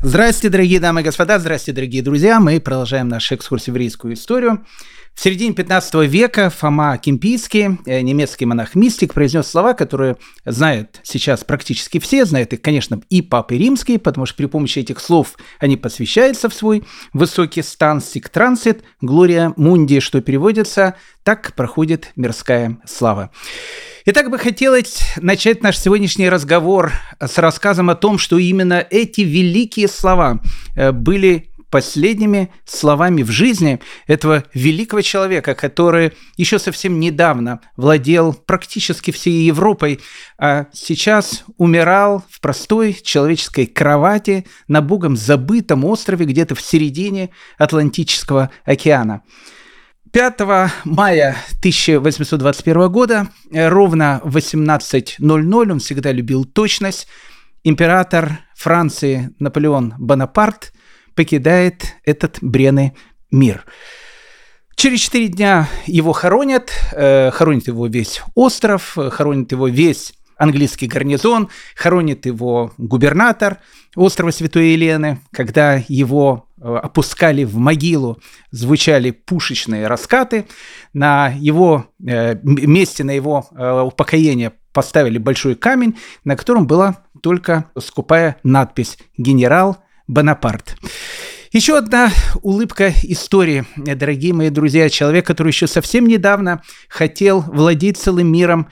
Здравствуйте, дорогие дамы и господа, здравствуйте, дорогие друзья. Мы продолжаем наш экскурс в еврейскую историю. В середине 15 века Фома Кемпийский, э, немецкий монах-мистик, произнес слова, которые знают сейчас практически все, знают их, конечно, и Папы Римский, потому что при помощи этих слов они посвящаются в свой высокий стан «Сик трансит», «Глория мунди», что переводится «Так проходит мирская слава». Итак, бы хотелось начать наш сегодняшний разговор с рассказом о том, что именно эти великие слова э, были последними словами в жизни этого великого человека, который еще совсем недавно владел практически всей Европой, а сейчас умирал в простой человеческой кровати на богом забытом острове где-то в середине Атлантического океана. 5 мая 1821 года, ровно в 18.00, он всегда любил точность, император Франции Наполеон Бонапарт покидает этот бренный мир. Через четыре дня его хоронят, э, хоронит его весь остров, хоронит его весь английский гарнизон, хоронит его губернатор острова Святой Елены. Когда его э, опускали в могилу, звучали пушечные раскаты. На его э, месте, на его э, упокоение поставили большой камень, на котором была только скупая надпись «Генерал Бонапарт. Еще одна улыбка истории, дорогие мои друзья. Человек, который еще совсем недавно хотел владеть целым миром,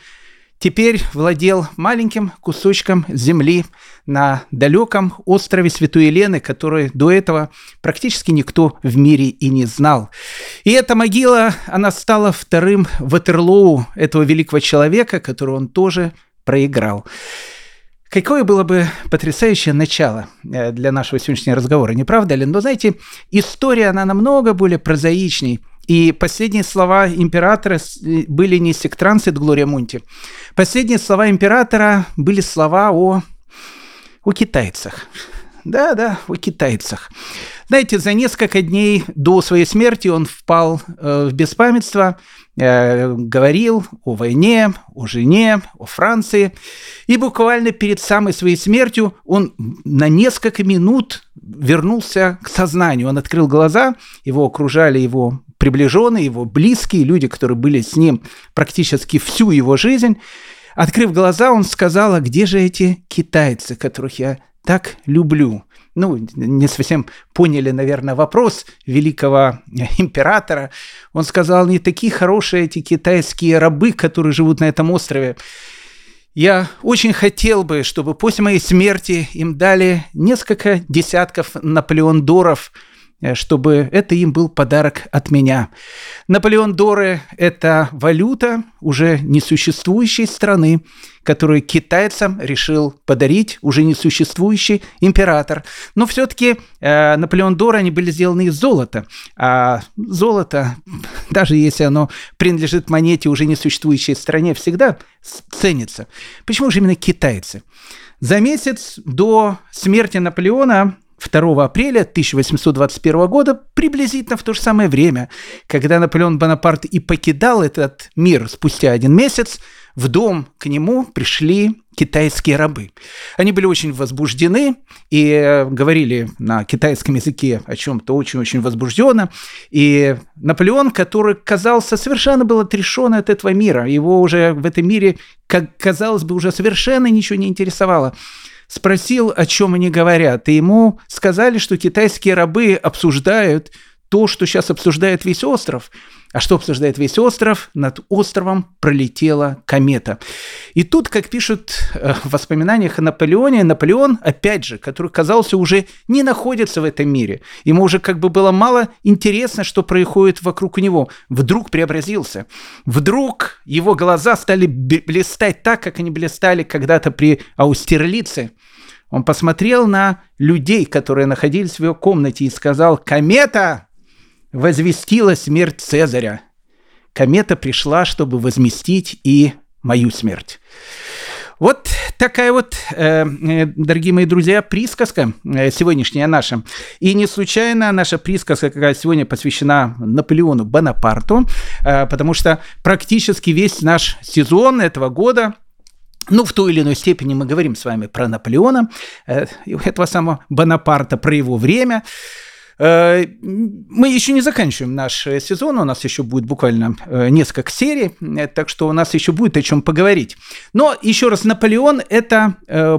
теперь владел маленьким кусочком земли на далеком острове Святой Елены, который до этого практически никто в мире и не знал. И эта могила, она стала вторым Ватерлоу этого великого человека, которого он тоже проиграл. Какое было бы потрясающее начало э, для нашего сегодняшнего разговора, не правда ли? Но знаете, история, она намного более прозаичней. И последние слова императора э, были не сектранцит Глория Мунти. Последние слова императора были слова о, о китайцах. Да, да, о китайцах. Знаете, за несколько дней до своей смерти он впал э, в беспамятство, э, говорил о войне, о жене, о Франции. И буквально перед самой своей смертью он на несколько минут вернулся к сознанию. Он открыл глаза, его окружали его приближенные, его близкие, люди, которые были с ним практически всю его жизнь. Открыв глаза, он сказал, а где же эти китайцы, которых я так люблю? ну, не совсем поняли, наверное, вопрос великого императора. Он сказал, не такие хорошие эти китайские рабы, которые живут на этом острове. Я очень хотел бы, чтобы после моей смерти им дали несколько десятков Наполеондоров – чтобы это им был подарок от меня. Наполеон Доры – это валюта уже несуществующей страны, которую китайцам решил подарить уже несуществующий император. Но все-таки э, Наполеон Доры, они были сделаны из золота. А золото, даже если оно принадлежит монете уже несуществующей стране, всегда ценится. Почему же именно китайцы? За месяц до смерти Наполеона 2 апреля 1821 года, приблизительно в то же самое время, когда Наполеон Бонапарт и покидал этот мир спустя один месяц, в дом к нему пришли китайские рабы. Они были очень возбуждены и э, говорили на китайском языке о чем-то очень-очень возбужденно. И Наполеон, который казался совершенно был отрешен от этого мира, его уже в этом мире, как казалось бы, уже совершенно ничего не интересовало спросил, о чем они говорят, и ему сказали, что китайские рабы обсуждают то, что сейчас обсуждает весь остров. А что обсуждает весь остров? Над островом пролетела комета. И тут, как пишут э, в воспоминаниях о Наполеоне, Наполеон, опять же, который казался уже не находится в этом мире, ему уже как бы было мало интересно, что происходит вокруг него, вдруг преобразился. Вдруг его глаза стали блистать так, как они блистали когда-то при Аустерлице. Он посмотрел на людей, которые находились в его комнате, и сказал «Комета!» Возвестила смерть Цезаря. Комета пришла, чтобы возместить и мою смерть. Вот такая вот, э, э, дорогие мои друзья, присказка э, сегодняшняя наша. И не случайно наша присказка, какая сегодня посвящена Наполеону Бонапарту, потому что практически весь наш сезон этого года ну, в той или иной степени мы говорим с вами про Наполеона, этого самого Бонапарта, про его время. Э, мы еще не заканчиваем наш э, сезон, у нас еще будет буквально э, несколько серий, так что у нас еще будет о чем поговорить. Но еще раз, Наполеон – это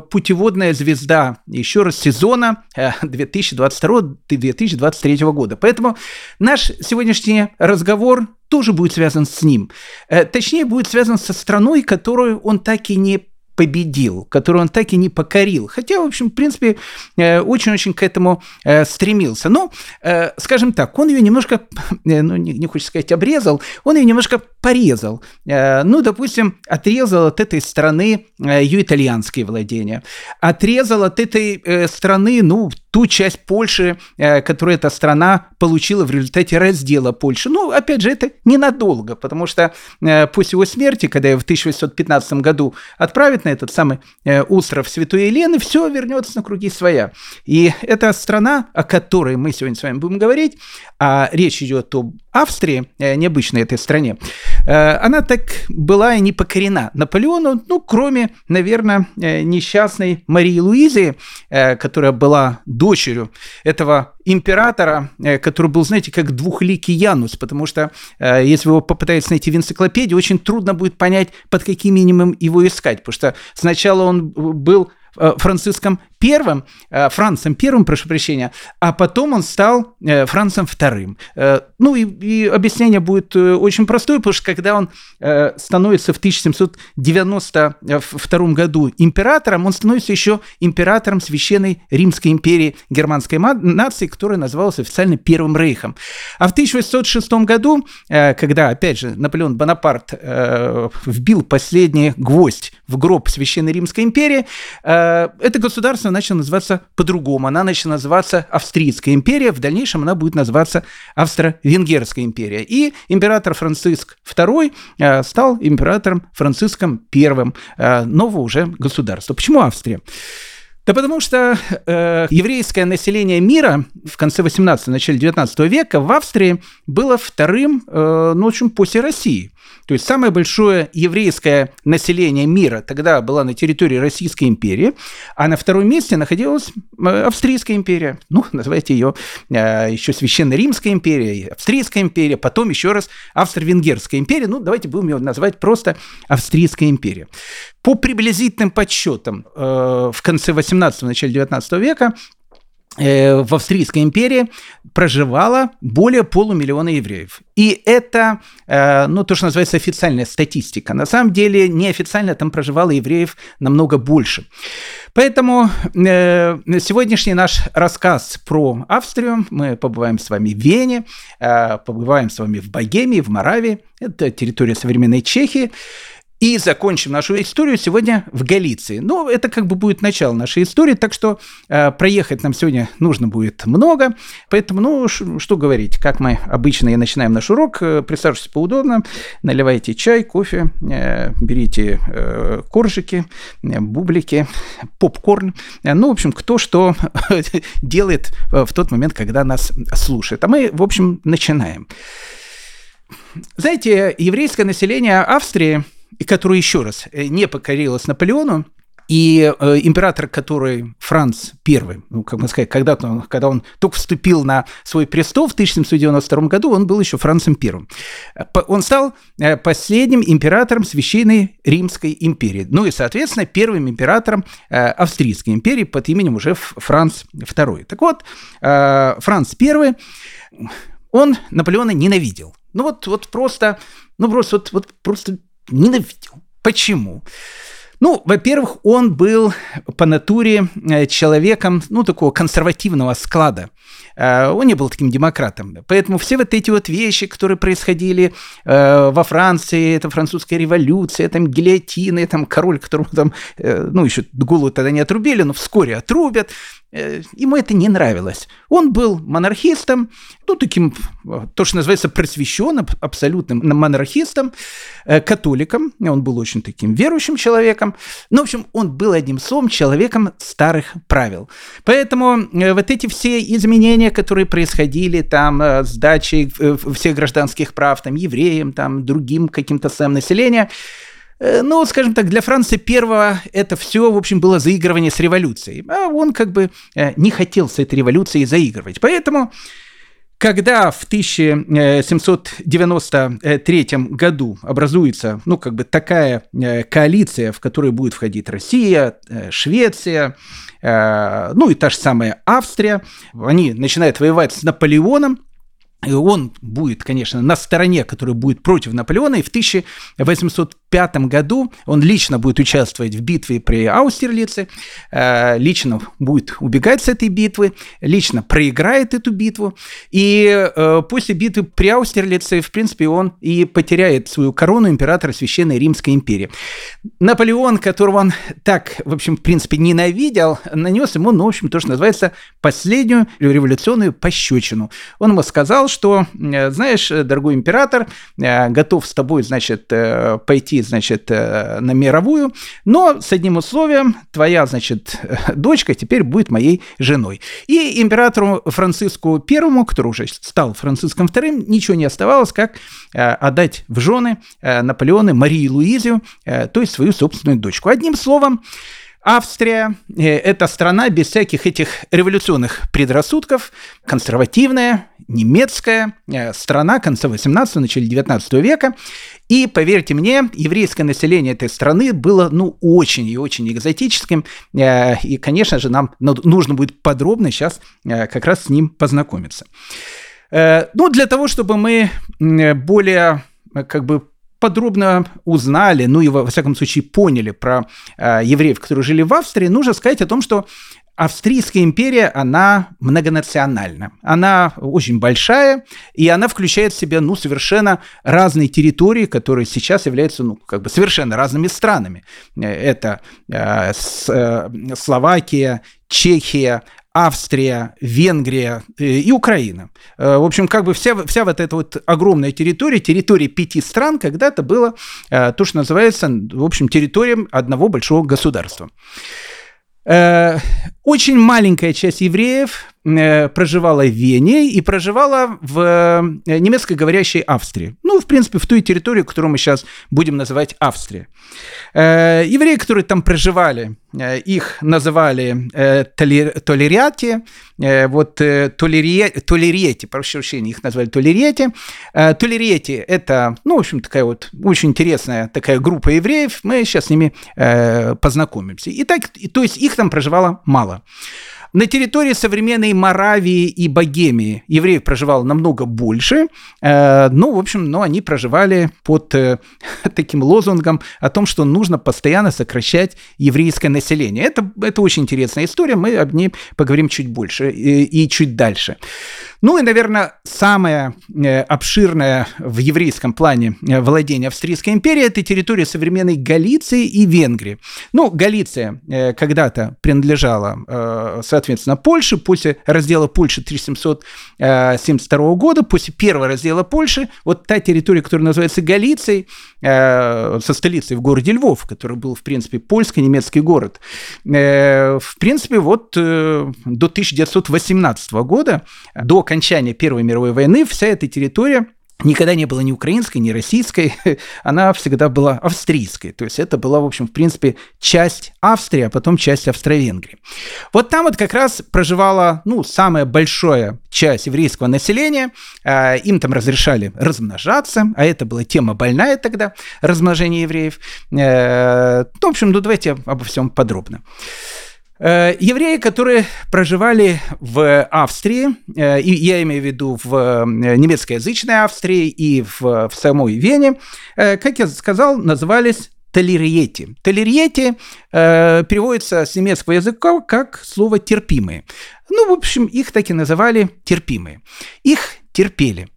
путеводная звезда, еще раз, сезона 2022-2023 года. Поэтому наш сегодняшний разговор тоже будет связан с ним. Точнее, будет связан со страной, которую он так и не победил, которую он так и не покорил. Хотя, в общем, в принципе, э, очень-очень к этому э, стремился. Но, э, скажем так, он ее немножко, ну, не, не хочется сказать, обрезал, он ее немножко порезал. Ну, допустим, отрезал от этой страны ее итальянские владения, отрезал от этой страны, ну, ту часть Польши, которую эта страна получила в результате раздела Польши. Ну, опять же, это ненадолго, потому что после его смерти, когда его в 1815 году отправят на этот самый э, остров Святой Елены, все вернется на круги своя. И эта страна, о которой мы сегодня с вами будем говорить, а речь идет об Австрии, э, необычной этой стране, э, она так была и не покорена Наполеону, ну, кроме, наверное, несчастной Марии Луизы, которая была дочерью этого императора, который был, знаете, как двухликий Янус, потому что если вы попытаетесь найти в энциклопедии, очень трудно будет понять, под каким именем его искать, потому что Сначала он был э, Франциском первым, э, Францем первым, прошу прощения, а потом он стал э, Францем вторым. Ну и, и объяснение будет очень простое, потому что когда он становится в 1792 году императором, он становится еще императором Священной Римской империи германской нации, которая называлась официально Первым Рейхом. А в 1806 году, когда, опять же, Наполеон Бонапарт вбил последний гвоздь в гроб Священной Римской империи, это государство начало называться по-другому. Она начала называться Австрийская империя, в дальнейшем она будет называться Австро-Венгерская империя. И император Франциск II э, стал императором Франциском I э, нового уже государства. Почему Австрия? Да потому что э, еврейское население мира в конце 18 начале 19 века в Австрии было вторым, э, ну, в общем, после России. То есть самое большое еврейское население мира тогда было на территории Российской империи, а на втором месте находилась э, Австрийская империя. Ну, называйте ее э, еще Священная Римская империя, Австрийская империя, потом еще раз Австро-Венгерская империя. Ну, давайте будем ее называть просто Австрийская империя. По приблизительным подсчетам, э, в конце 18 начале 19 века в Австрийской империи проживало более полумиллиона евреев. И это, э, ну, то, что называется официальная статистика. На самом деле, неофициально там проживало евреев намного больше. Поэтому сегодняшний наш рассказ про Австрию, мы побываем с вами в Вене, побываем с вами в Богемии, в Моравии, это территория современной Чехии, и закончим нашу историю сегодня в Галиции. Ну, это как бы будет начало нашей истории, так что э, проехать нам сегодня нужно будет много. Поэтому, ну, что говорить, как мы обычно и начинаем наш урок, э, присаживайтесь поудобно, наливайте чай, кофе, э, берите э, коржики, э, бублики, попкорн. Э, ну, в общем, кто что делает э, в тот момент, когда нас слушает. А мы, в общем, начинаем. Знаете, еврейское население Австрии – и которая еще раз э, не покорилась Наполеону, и э, император, который Франц I, ну, как мы сказать, когда-то, он, когда он только вступил на свой престол в 1792 году, он был еще Францем I. Он стал э, последним императором Священной Римской империи. Ну и, соответственно, первым императором э, Австрийской империи под именем уже Франц II. Так вот, э, Франц I, он Наполеона ненавидел. Ну вот, вот просто, ну просто, вот, вот просто ненавидел. Почему? Ну, во-первых, он был по натуре э, человеком, ну, такого консервативного склада. Э, он не был таким демократом. Поэтому все вот эти вот вещи, которые происходили э, во Франции, это французская революция, там гильотины, там король, которому там, ну, еще голову тогда не отрубили, но вскоре отрубят, ему это не нравилось. Он был монархистом, ну, таким, то, что называется, просвещенным, абсолютным монархистом, э, католиком. Он был очень таким верующим человеком. Ну, в общем, он был одним словом человеком старых правил. Поэтому э, вот эти все изменения, которые происходили там с дачей всех гражданских прав, там, евреям, там, другим каким-то слоям населения, Э, ну, скажем так, для Франции первого это все, в общем, было заигрывание с революцией. А он как бы э, не хотел с этой революцией заигрывать. Поэтому когда в 1793 году образуется, ну, как бы такая э, коалиция, в которой будет входить Россия, Швеция, ну и та же самая Австрия, они начинают воевать с Наполеоном, он будет, конечно, на стороне, который будет против Наполеона, и в 1805 году он лично будет участвовать в битве при Аустерлице, э, лично будет убегать с этой битвы, лично проиграет эту битву, и э, после битвы при Аустерлице, в принципе, он и потеряет свою корону императора Священной Римской империи. Наполеон, которого он так, в общем, в принципе, ненавидел, нанес ему, ну, в общем, то, что называется, последнюю революционную пощечину. Он ему сказал, сказал, что, э, знаешь, дорогой император, э, готов с тобой, значит, э, пойти, значит, на мировую, но с одним условием, твоя, значит, дочка теперь будет моей женой. И императору Франциску Первому, который уже стал Франциском Вторым, ничего не оставалось, как отдать в жены Наполеоны Марии Луизию, то есть свою собственную дочку. Одним словом, Австрия – это страна без всяких этих революционных предрассудков, консервативная, немецкая э, страна конца 18-го, начале 19 века. И, поверьте мне, еврейское население этой страны было, ну, очень и очень экзотическим. Э, и, конечно же, нам нужно будет подробно сейчас э, как раз с ним познакомиться. Ну, для того, чтобы мы более как бы подробно узнали, ну и во всяком случае поняли про евреев, которые жили в Австрии, нужно сказать о том, что Австрийская империя, она многонациональна. Она очень большая, и она включает в себя, ну, совершенно разные территории, которые сейчас являются, ну, как бы совершенно разными странами. Это э, с, э, Словакия, Чехия, Австрия, Венгрия э, и Украина. Э, в общем, как бы вся, вся вот эта вот огромная территория, территория пяти стран когда-то была э, то, что называется, в общем, территорией одного большого государства. Очень маленькая часть евреев проживала в Вене и проживала в э, немецкоговорящей Австрии. Ну, в принципе, в той территории, которую мы сейчас будем называть Австрия. Евреи, которые там проживали, их называли толериати, вот толериети, прошу прощения, их назвали толериети. Толериети – это, ну, в общем, такая вот очень интересная такая группа евреев, мы сейчас с ними познакомимся. Итак, то есть их там проживало мало. На территории современной Моравии и Богемии евреев проживало намного больше, э, ну, в общем, но они проживали под э, таким лозунгом о том, что нужно постоянно сокращать еврейское население. Это, это очень интересная история, мы об ней поговорим чуть больше и, и чуть дальше. Ну и, наверное, самое э, обширное в еврейском плане э, владение Австрийской империи – это территория современной Галиции и Венгрии. Ну, Галиция э, когда-то принадлежала, соответственно, Польше. После раздела Польши 1772 года, после первого раздела Польши, вот та территория, которая называется Галицией, со столицей в городе Львов, который был, в принципе, польско-немецкий город. В принципе, вот до 1918 года, до окончания Первой мировой войны вся эта территория никогда не была ни украинской, ни российской, она всегда была австрийской. То есть это была, в общем, в принципе, часть Австрии, а потом часть Австро-Венгрии. Вот там вот как раз проживала, ну, самая большая часть еврейского населения. А, им там разрешали размножаться, а это была тема больная тогда, размножение евреев. Э, ну, в общем, ну, давайте обо всем подробно. Э, евреи, которые проживали в Австрии, э, и я имею в виду в э, немецкоязычной Австрии и в, в самой Вене, как я сказал, назывались толериети. Толериети э, переводится с немецкого языка как слово терпимые. Ну, в общем, их так и называли терпимые. Их терпели.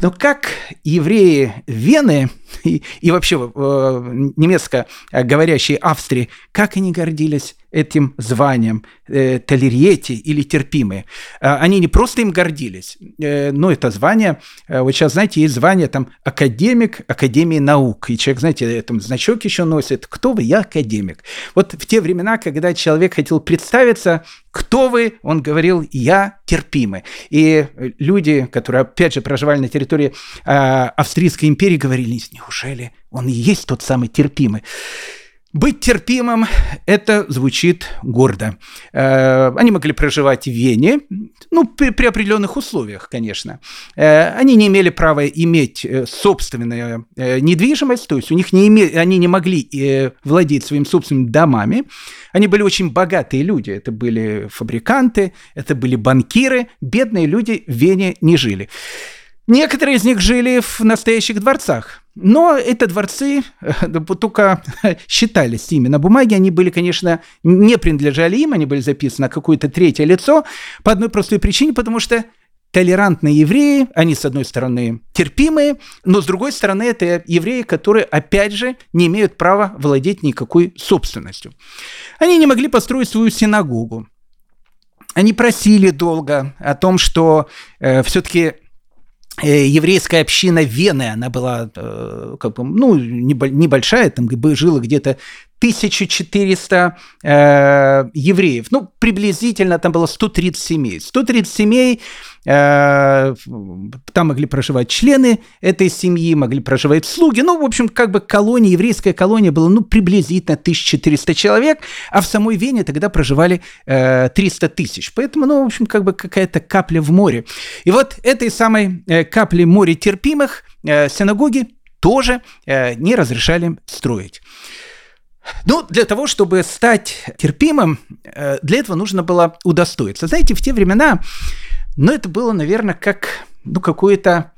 Но как евреи Вены и, и вообще э, немецко говорящие Австрии, как они гордились этим званием э, толерьети или терпимые. Э, они не просто им гордились, э, но это звание, э, вот сейчас, знаете, есть звание там академик Академии наук, и человек, знаете, там значок еще носит, кто вы, я академик. Вот в те времена, когда человек хотел представиться, кто вы? Он говорил, я терпимый. И люди, которые, опять же, проживали на территории э, Австрийской империи, говорили, неужели он и есть тот самый терпимый? Быть терпимым – это звучит гордо. Э, они могли проживать в Вене, ну, при, при определенных условиях, конечно. Э, они не имели права иметь э, собственную недвижимость, то есть у них не име... они не могли владеть своими собственными домами. Они были очень богатые люди. Это были фабриканты, это были банкиры. Бедные люди в Вене не жили. Некоторые из них жили в настоящих дворцах. Но это дворцы э, только считались ими на бумаге. Они были, конечно, не принадлежали им, они были записаны на какое-то третье лицо по одной простой причине, потому что толерантные евреи, они, с одной стороны, терпимые, но, с другой стороны, это евреи, которые, опять же, не имеют права владеть никакой собственностью. Они не могли построить свою синагогу. Они просили долго о том, что э, все-таки еврейская община Вены, она была э, как бы, ну, небольшая, там жило где-то 1400 э, евреев. Ну, приблизительно там было 130 семей. 130 семей, э, там могли проживать члены этой семьи, могли проживать слуги. Ну, в общем, как бы колония, еврейская колония была, ну, приблизительно 1400 человек, а в самой Вене тогда проживали э, 300 тысяч. Поэтому, ну, в общем, как бы какая-то капля в море. И вот этой самой э, капли моря терпимых э, синагоги тоже э, не разрешали строить. Ну, для того, чтобы стать терпимым, э, для этого нужно было удостоиться. Знаете, в те времена, ну, это было, наверное, как, ну, какое-то,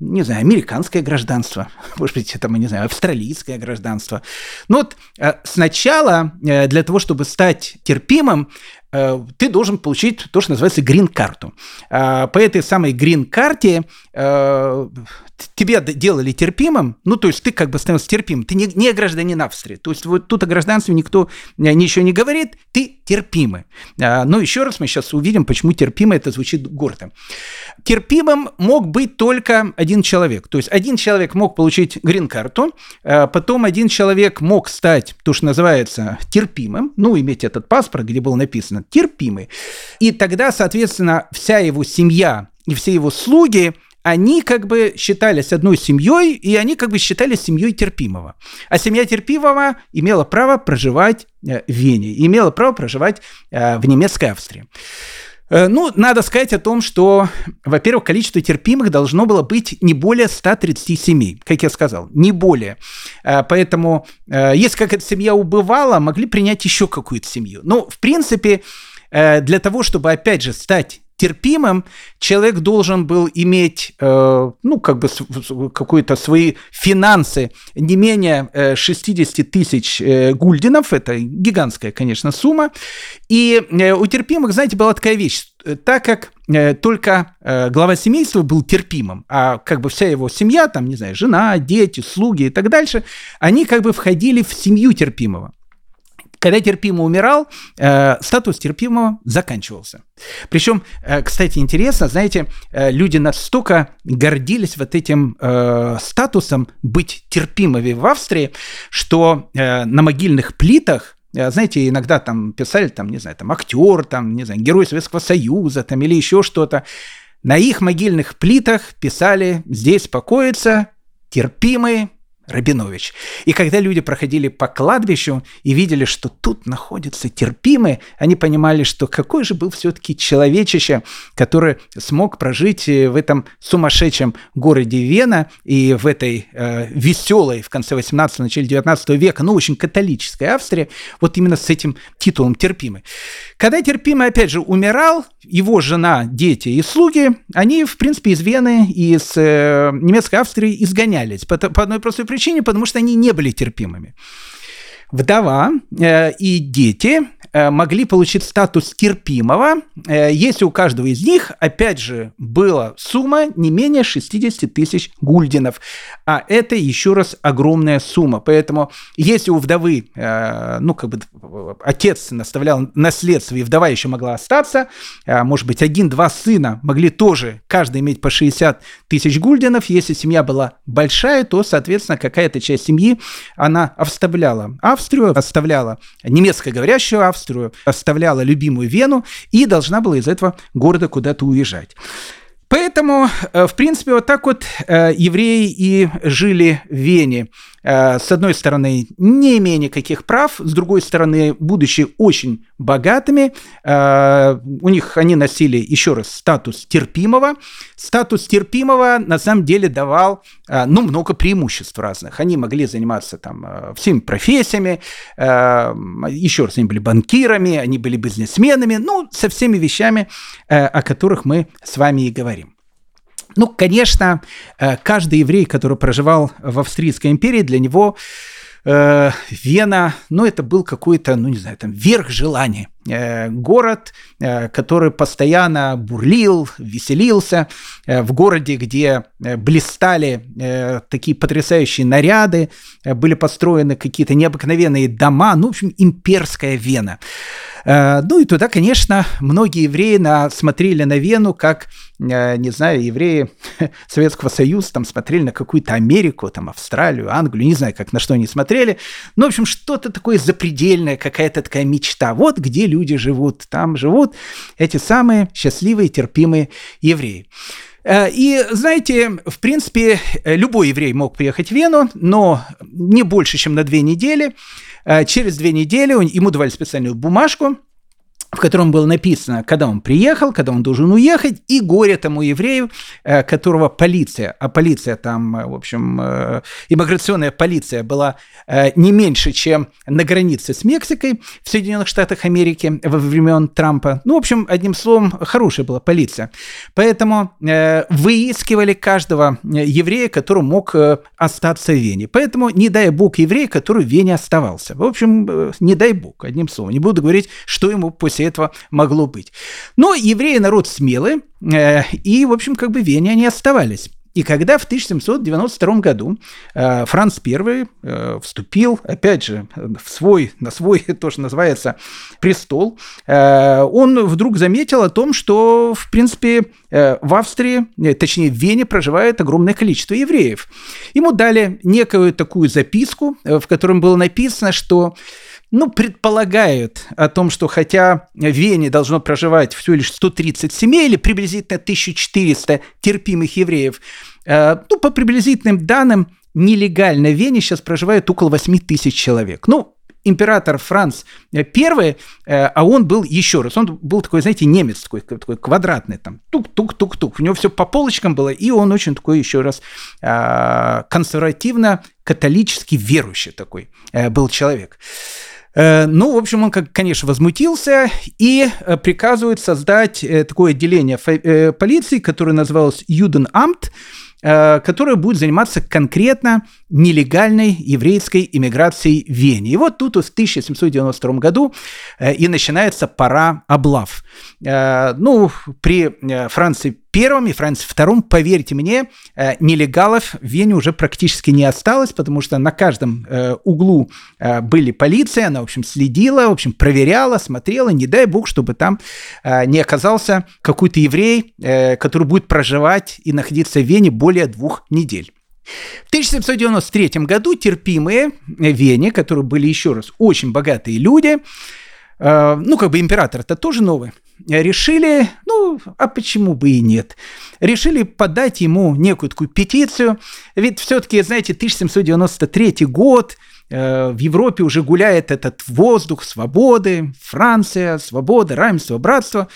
не знаю, американское гражданство, может быть, мы не знаю, австралийское гражданство. Но вот э, сначала э, для того, чтобы стать терпимым, ты должен получить то, что называется грин-карту. По этой самой грин-карте тебя делали терпимым, ну, то есть ты как бы становился терпимым, ты не, не гражданин Австрии. То есть вот тут о гражданстве никто э, ничего не говорит, ты терпимый. Но еще раз мы сейчас увидим, почему терпимый это звучит гордо. Терпимым мог быть только один человек. То есть один человек мог получить грин-карту, потом один человек мог стать, то, что называется, терпимым, ну, иметь этот паспорт, где было написано «терпимый». И тогда, соответственно, вся его семья и все его слуги – они как бы считались одной семьей, и они как бы считались семьей терпимого. А семья терпимого имела право проживать э, в Вене, имела право проживать э, в немецкой Австрии. Э, ну, надо сказать о том, что, во-первых, количество терпимых должно было быть не более 130 семей, как я сказал, не более. Поэтому, если какая-то семья убывала, могли принять еще какую-то семью. Но, в принципе, для того, чтобы, опять же, стать терпимым, человек должен был иметь, э, ну, как бы какие-то свои финансы. Не менее э, 60 тысяч э, гульдинов, это гигантская, конечно, сумма, и э, у терпимых, знаете, была такая вещь, так как э, только э, глава семейства был терпимым, а как бы вся его семья, там, не знаю, жена, дети, слуги и так дальше, они как бы входили в семью терпимого. Когда терпимо умирал, э, статус терпимого заканчивался. Причем, э, кстати, интересно, знаете, э, люди настолько гордились вот этим э, статусом быть терпимыми в Австрии, что э, на могильных плитах э, знаете, иногда там писали, там, не знаю, там актер, там, не знаю, герой Советского Союза, там, или еще что-то. На их могильных плитах писали «Здесь покоится терпимый Рабинович. И когда люди проходили по кладбищу и видели, что тут находятся терпимые, они понимали, что какой же был все-таки человечище, который смог прожить э, в этом сумасшедшем городе Вена и в этой э, веселой в конце 18 начале 19 века, ну, очень католической Австрии, вот именно с этим титулом терпимый. Когда терпимый, опять же, умирал, его жена, дети и слуги, они, в принципе, из Вены из э, немецкой Австрии изгонялись по, по одной простой причине потому что они не были терпимыми. Вдова э, и дети могли получить статус терпимого, э, если у каждого из них, опять же, была сумма не менее 60 тысяч гульдинов. А это еще раз огромная сумма. Поэтому если у вдовы, э, ну, как бы отец наставлял наследство, и вдова еще могла остаться, может быть, один-два сына могли тоже каждый иметь по 60 тысяч гульдинов. Если семья была большая, то, соответственно, какая-то часть семьи, она оставляла Австрию, оставляла немецкоговорящую Австрию, Австрию оставляла любимую Вену и должна была из этого города куда-то уезжать. Поэтому, э, в принципе, вот так вот э, евреи и жили в Вене. Э, с одной стороны, не имея никаких прав, с другой стороны, будучи очень богатыми, у них они носили, еще раз, статус терпимого. Статус терпимого на самом деле давал, ну, много преимуществ разных. Они могли заниматься там всеми профессиями, еще раз, они были банкирами, они были бизнесменами, ну, со всеми вещами, о которых мы с вами и говорим. Ну, конечно, э, каждый еврей, который проживал в Австрийской империи, для него э, Вена, ну, это был какой-то, ну, не знаю, там, верх желания. Э, город, э, который постоянно бурлил, веселился, э, в городе, где блистали такие потрясающие наряды, были построены какие-то необыкновенные дома, ну, в общем, имперская Вена. Ну и туда, конечно, многие евреи смотрели на Вену, как, не знаю, евреи Советского Союза там смотрели на какую-то Америку, там Австралию, Англию, не знаю, как на что они смотрели. Ну, в общем, что-то такое запредельное, какая-то такая мечта. Вот где люди люди живут, там живут эти самые счастливые, терпимые евреи. Э, и, знаете, в принципе, любой еврей мог приехать в Вену, но не больше, чем на две недели. Э, через две недели ему давали специальную бумажку, в котором было написано, когда он приехал, когда он должен уехать, и горе тому еврею, э, которого полиция, а полиция там, э, в общем, э, иммиграционная полиция была не меньше, чем на границе с Мексикой в Соединенных Штатах Америки во времен Трампа. Ну, в общем, одним словом, хорошая была полиция. Поэтому выискивали каждого еврея, который мог остаться в Вене. Поэтому не дай бог еврей, который в Вене оставался. В общем, не дай бог, одним словом. Не буду говорить, что ему после после этого могло быть. Но евреи народ смелый, э, и, в общем, как бы Вене они оставались. И когда в 1792 году э, Франц I э, вступил, опять же, в свой, на свой, то, что называется, престол, он вдруг заметил о том, что, в принципе, в Австрии, точнее, в Вене проживает огромное количество евреев. Ему дали некую такую записку, в котором было написано, что ну, предполагают о том, что хотя в Вене должно проживать всего лишь 130 семей или приблизительно 1400 терпимых евреев, э, ну, по приблизительным данным, нелегально в Вене сейчас проживает около 8 тысяч человек. Ну, император Франц I, э, а он был еще раз, он был такой, знаете, немец такой, такой квадратный, там, тук-тук-тук-тук, у него все по полочкам было, и он очень такой еще раз э, консервативно, католически верующий такой был человек. Э, ну, в общем, он, конечно, возмутился и э, приказывает создать э, такое отделение полиции, которое называлось Юденамт, которое будет заниматься конкретно нелегальной еврейской иммиграцией в Вене. И вот тут в 1792 году и начинается пора облав. Ну, при Франции первом и Франции втором, поверьте мне, э, нелегалов в Вене уже практически не осталось, потому что на каждом э, углу э, были полиция, она, в общем, следила, в общем, проверяла, смотрела, не дай бог, чтобы там не оказался какой-то еврей, который будет проживать и находиться в Вене более двух недель. В 1793 году терпимые Вене, которые были, еще раз, очень богатые люди, ну, как бы император-то тоже новый, решили, ну, а почему бы и нет, решили подать ему некую такую петицию, ведь все-таки, знаете, 1793 год, э, в Европе уже гуляет этот воздух свободы, Франция, свобода, равенство, братство.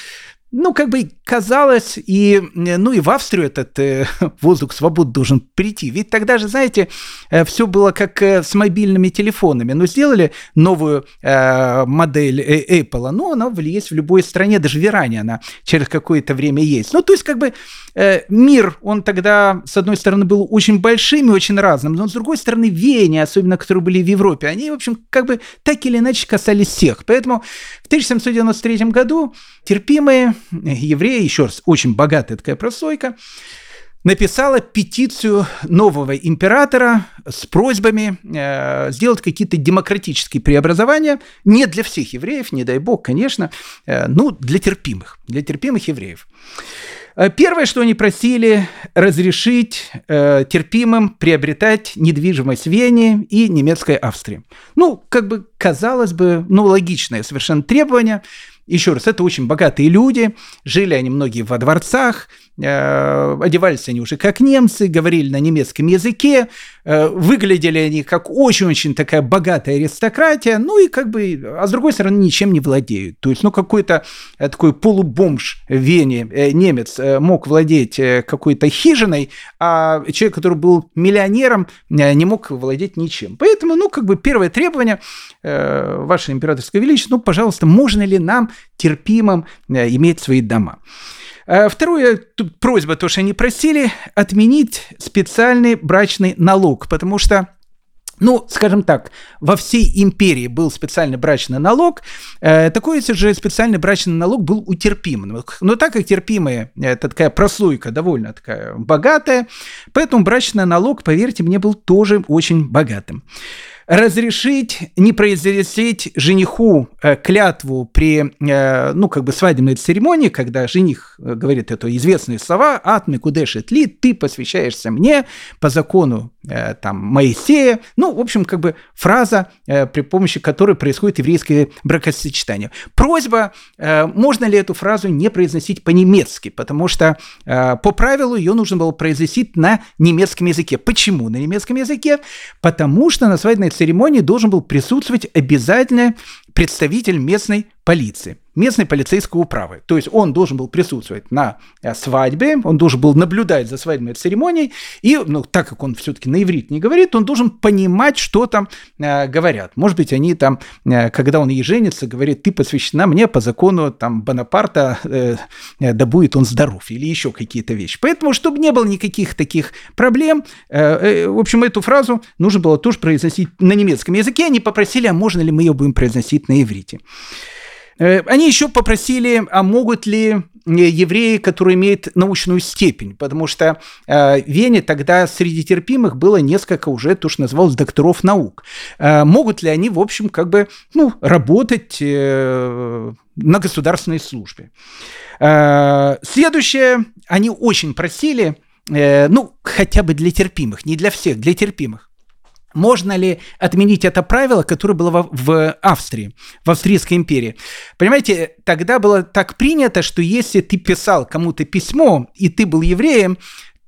Ну, как бы казалось, и, ну, и в Австрию этот э, воздух свободы должен прийти. Ведь тогда же, знаете, э, все было как э, с мобильными телефонами. Ну, сделали новую э, модель э, Apple, ну, она есть в любой стране, даже в Иране она через какое-то время есть. Ну, то есть, как бы э, мир, он тогда, с одной стороны, был очень большим и очень разным, но с другой стороны, веяния, особенно которые были в Европе, они, в общем, как бы так или иначе касались всех. Поэтому в 1793 году терпимые евреи, еще раз, очень богатая такая прослойка, написала петицию нового императора с просьбами э, сделать какие-то демократические преобразования, не для всех евреев, не дай бог, конечно, э, ну, для терпимых, для терпимых евреев. Э, первое, что они просили, разрешить э, терпимым приобретать недвижимость в Вене и немецкой Австрии. Ну, как бы казалось бы, ну, логичное совершенно требование. Еще раз, это очень богатые люди, жили они многие во дворцах, Э, одевались они уже как немцы, говорили на немецком языке, э, выглядели они как очень-очень такая богатая аристократия, ну и как бы, а с другой стороны, ничем не владеют. То есть, ну, какой-то э, такой полубомж в Вене, немец, мог владеть какой-то хижиной, а человек, который был миллионером, не мог владеть ничем. Поэтому, ну, как бы первое требование, ваше императорское величество, ну, пожалуйста, можно ли нам терпимым иметь свои дома? Э, второе, тут просьба, то, что они просили, отменить специальный брачный налог, потому что ну, скажем так, во всей империи был специальный брачный налог. Э, такой же специальный брачный налог был у терпимых. Но так как терпимые, это такая прослойка довольно такая богатая, поэтому брачный налог, поверьте мне, был тоже очень богатым разрешить не произносить жениху э, клятву при, э, ну, как бы свадебной церемонии, когда жених э, говорит это известные слова «Атми кудешет ли, ты посвящаешься мне по закону там, Моисея». Ну, в общем, как бы фраза, при помощи которой происходит еврейское бракосочетание. Просьба, можно ли эту фразу не произносить по-немецки, потому что по правилу ее нужно было произносить на немецком языке. Почему на немецком языке? Потому что на свадебной церемонии должен был присутствовать обязательно представитель местной полиции местной полицейской управы. То есть он должен был присутствовать на э, свадьбе, он должен был наблюдать за свадебной церемонией, и, ну, так как он все-таки на иврит не говорит, он должен понимать, что там э, говорят. Может быть, они там, э, когда он ей женится, говорит, ты посвящена мне по закону там Бонапарта, э, э, да будет он здоров, или еще какие-то вещи. Поэтому, чтобы не было никаких таких проблем, э, э, в общем, эту фразу нужно было тоже произносить на немецком языке. Они попросили, а можно ли мы ее будем произносить на иврите. Э, они еще попросили, а могут ли э, евреи, которые имеют научную степень, потому что э, в Вене тогда среди терпимых было несколько уже, то, что называлось, докторов наук. Могут ли они, в общем, как бы, ну, работать на государственной службе? Следующее, они очень просили, ну, хотя бы для терпимых, не для всех, для терпимых, можно ли отменить это правило, которое было в, Австрии, в Австрийской империи? Понимаете, тогда было так принято, что если ты писал кому-то письмо, и ты был евреем,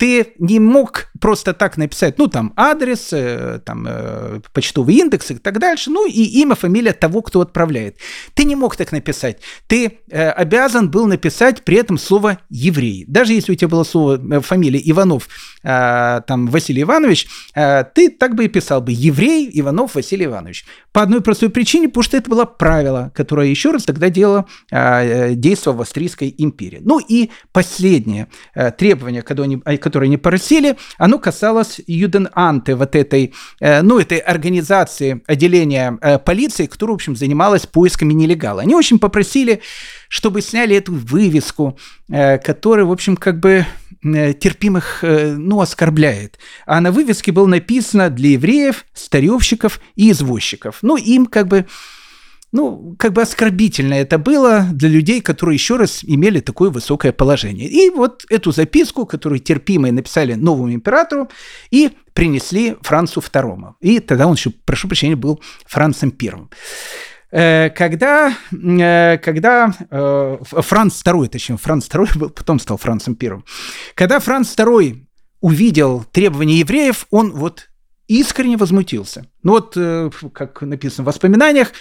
ты не мог просто так написать, ну, там, адрес, э, там, э, почтовый индекс и так дальше, ну, и имя, фамилия того, кто отправляет. Ты не мог так написать. Ты э, обязан был написать при этом слово «еврей». Даже если у тебя было слово, фамилия Иванов, там, Василий Иванович, ты так бы и писал бы «еврей Иванов Василий Иванович». По одной простой причине, потому что это было правило, которое, еще раз, тогда делало действие в Австрийской империи. Ну, и последнее требование, которое они, которые они просили, оно касалось Юден-Анте, вот этой, э, ну, этой организации отделения э, полиции, которая, в общем, занималась поисками нелегала. Они очень попросили, чтобы сняли эту вывеску, э, которая, в общем, как бы терпимых, ну, оскорбляет. А на вывеске было написано для евреев, старевщиков и извозчиков. Ну, им как бы ну, как бы оскорбительно это было для людей, которые еще раз имели такое высокое положение. И вот эту записку, которую терпимые написали новому императору, и принесли Францу II. И тогда он еще, прошу прощения, был Францем I. Э, когда, э, когда э, Франц II, точнее, Франц II был, потом стал Францем I. Когда Франц II увидел требования евреев, он вот искренне возмутился. Ну вот, как написано в воспоминаниях,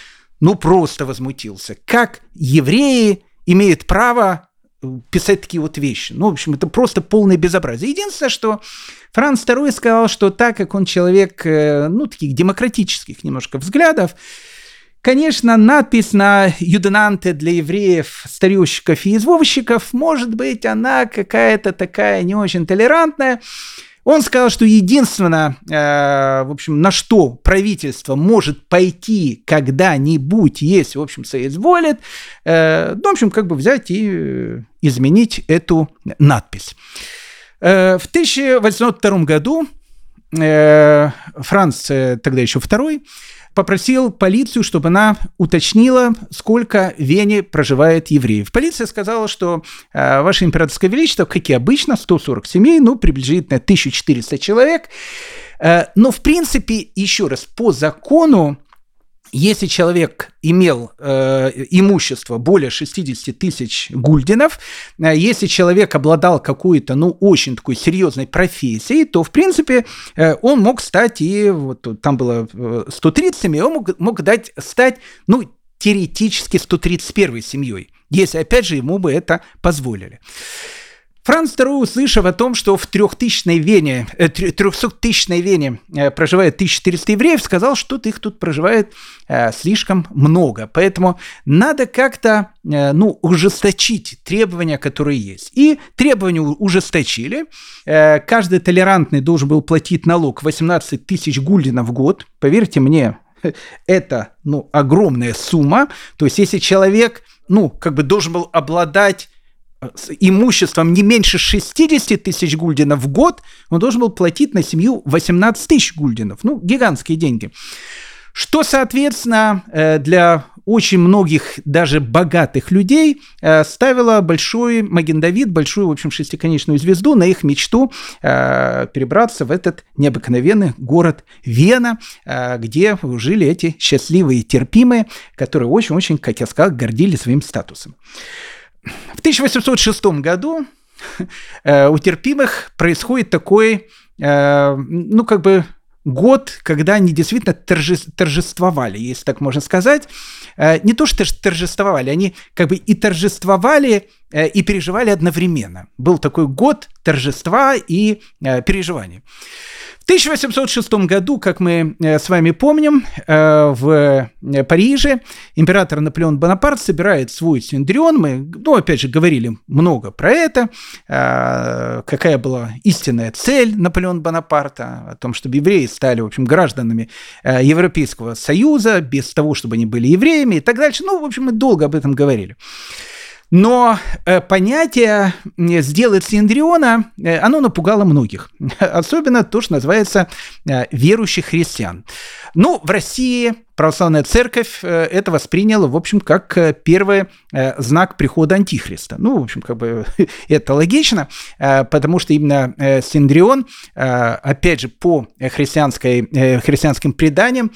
ну просто возмутился. Как евреи имеют право э, писать такие вот вещи. Ну, в общем, это просто полное безобразие. Единственное, что Франц II сказал, что так как он человек, э, ну, таких демократических немножко взглядов, Конечно, надпись на юденанте для евреев, старющиков и извозчиков, может быть, она какая-то такая не очень толерантная, он сказал, что единственное, э, в общем, на что правительство может пойти когда-нибудь, если, в общем, соизволит, э, ну, в общем, как бы взять и э, изменить эту надпись. Э, в 1802 году э, Франц, тогда еще второй, попросил полицию, чтобы она уточнила, сколько в Вене проживает евреев. Полиция сказала, что э, Ваше Императорское Величество, как и обычно, 140 семей, ну, приблизительно 1400 человек. Э, но, в принципе, еще раз, по закону если человек имел э, имущество более 60 тысяч гульденов, э, если человек обладал какой-то, ну, очень такой серьезной профессией, то, в принципе, э, он мог стать и, вот там было 130 семей, он мог, мог дать, стать, ну, теоретически 131 семьей, если, опять же, ему бы это позволили. Франц II, услышав о том, что в 3000-й Вене, 300-тысячной э, Вене э, проживает 1400 евреев, сказал, что их тут проживает э, слишком много. Поэтому надо как-то ну, ужесточить требования, которые есть. И требования ужесточили. Каждый толерантный должен был платить налог 18 тысяч гульденов в год. Поверьте мне, это ну, огромная сумма. То есть, если человек ну, как бы должен был обладать с имуществом не меньше 60 тысяч гульденов в год, он должен был платить на семью 18 тысяч гульденов. Ну, гигантские деньги. Что, соответственно, э, для очень многих даже богатых людей э, ставило большой Маген Давид, большую, в общем, шестиконечную звезду на их мечту э, перебраться в этот необыкновенный город Вена, где жили эти счастливые терпимые, которые очень-очень, как я сказал, гордились своим статусом. В 1806 году э, у терпимых происходит такой, э, ну, как бы год, когда они действительно торжествовали, если так можно сказать. Э, не то, что торжествовали, они как бы и торжествовали, и переживали одновременно. Был такой год торжества и переживаний. В 1806 году, как мы э, с вами помним, э, в э, Париже император Наполеон Бонапарт собирает свой Синдрион. Мы, ну, опять же, говорили много про это, какая была истинная цель Наполеона Бонапарта, о том, чтобы евреи стали, в общем, гражданами Европейского Союза, без того, чтобы они были евреями и так дальше. Ну, в общем, мы долго об этом говорили. Но э, понятие «сделать Синдриона», э, оно напугало многих. Особенно то, что называется э, верующих христиан. Ну, в России православная церковь э, это восприняла, в общем, как э, первый э, знак прихода Антихриста. Ну, в общем, как бы это логично, потому что именно Синдрион, опять же, по христианской, христианским преданиям,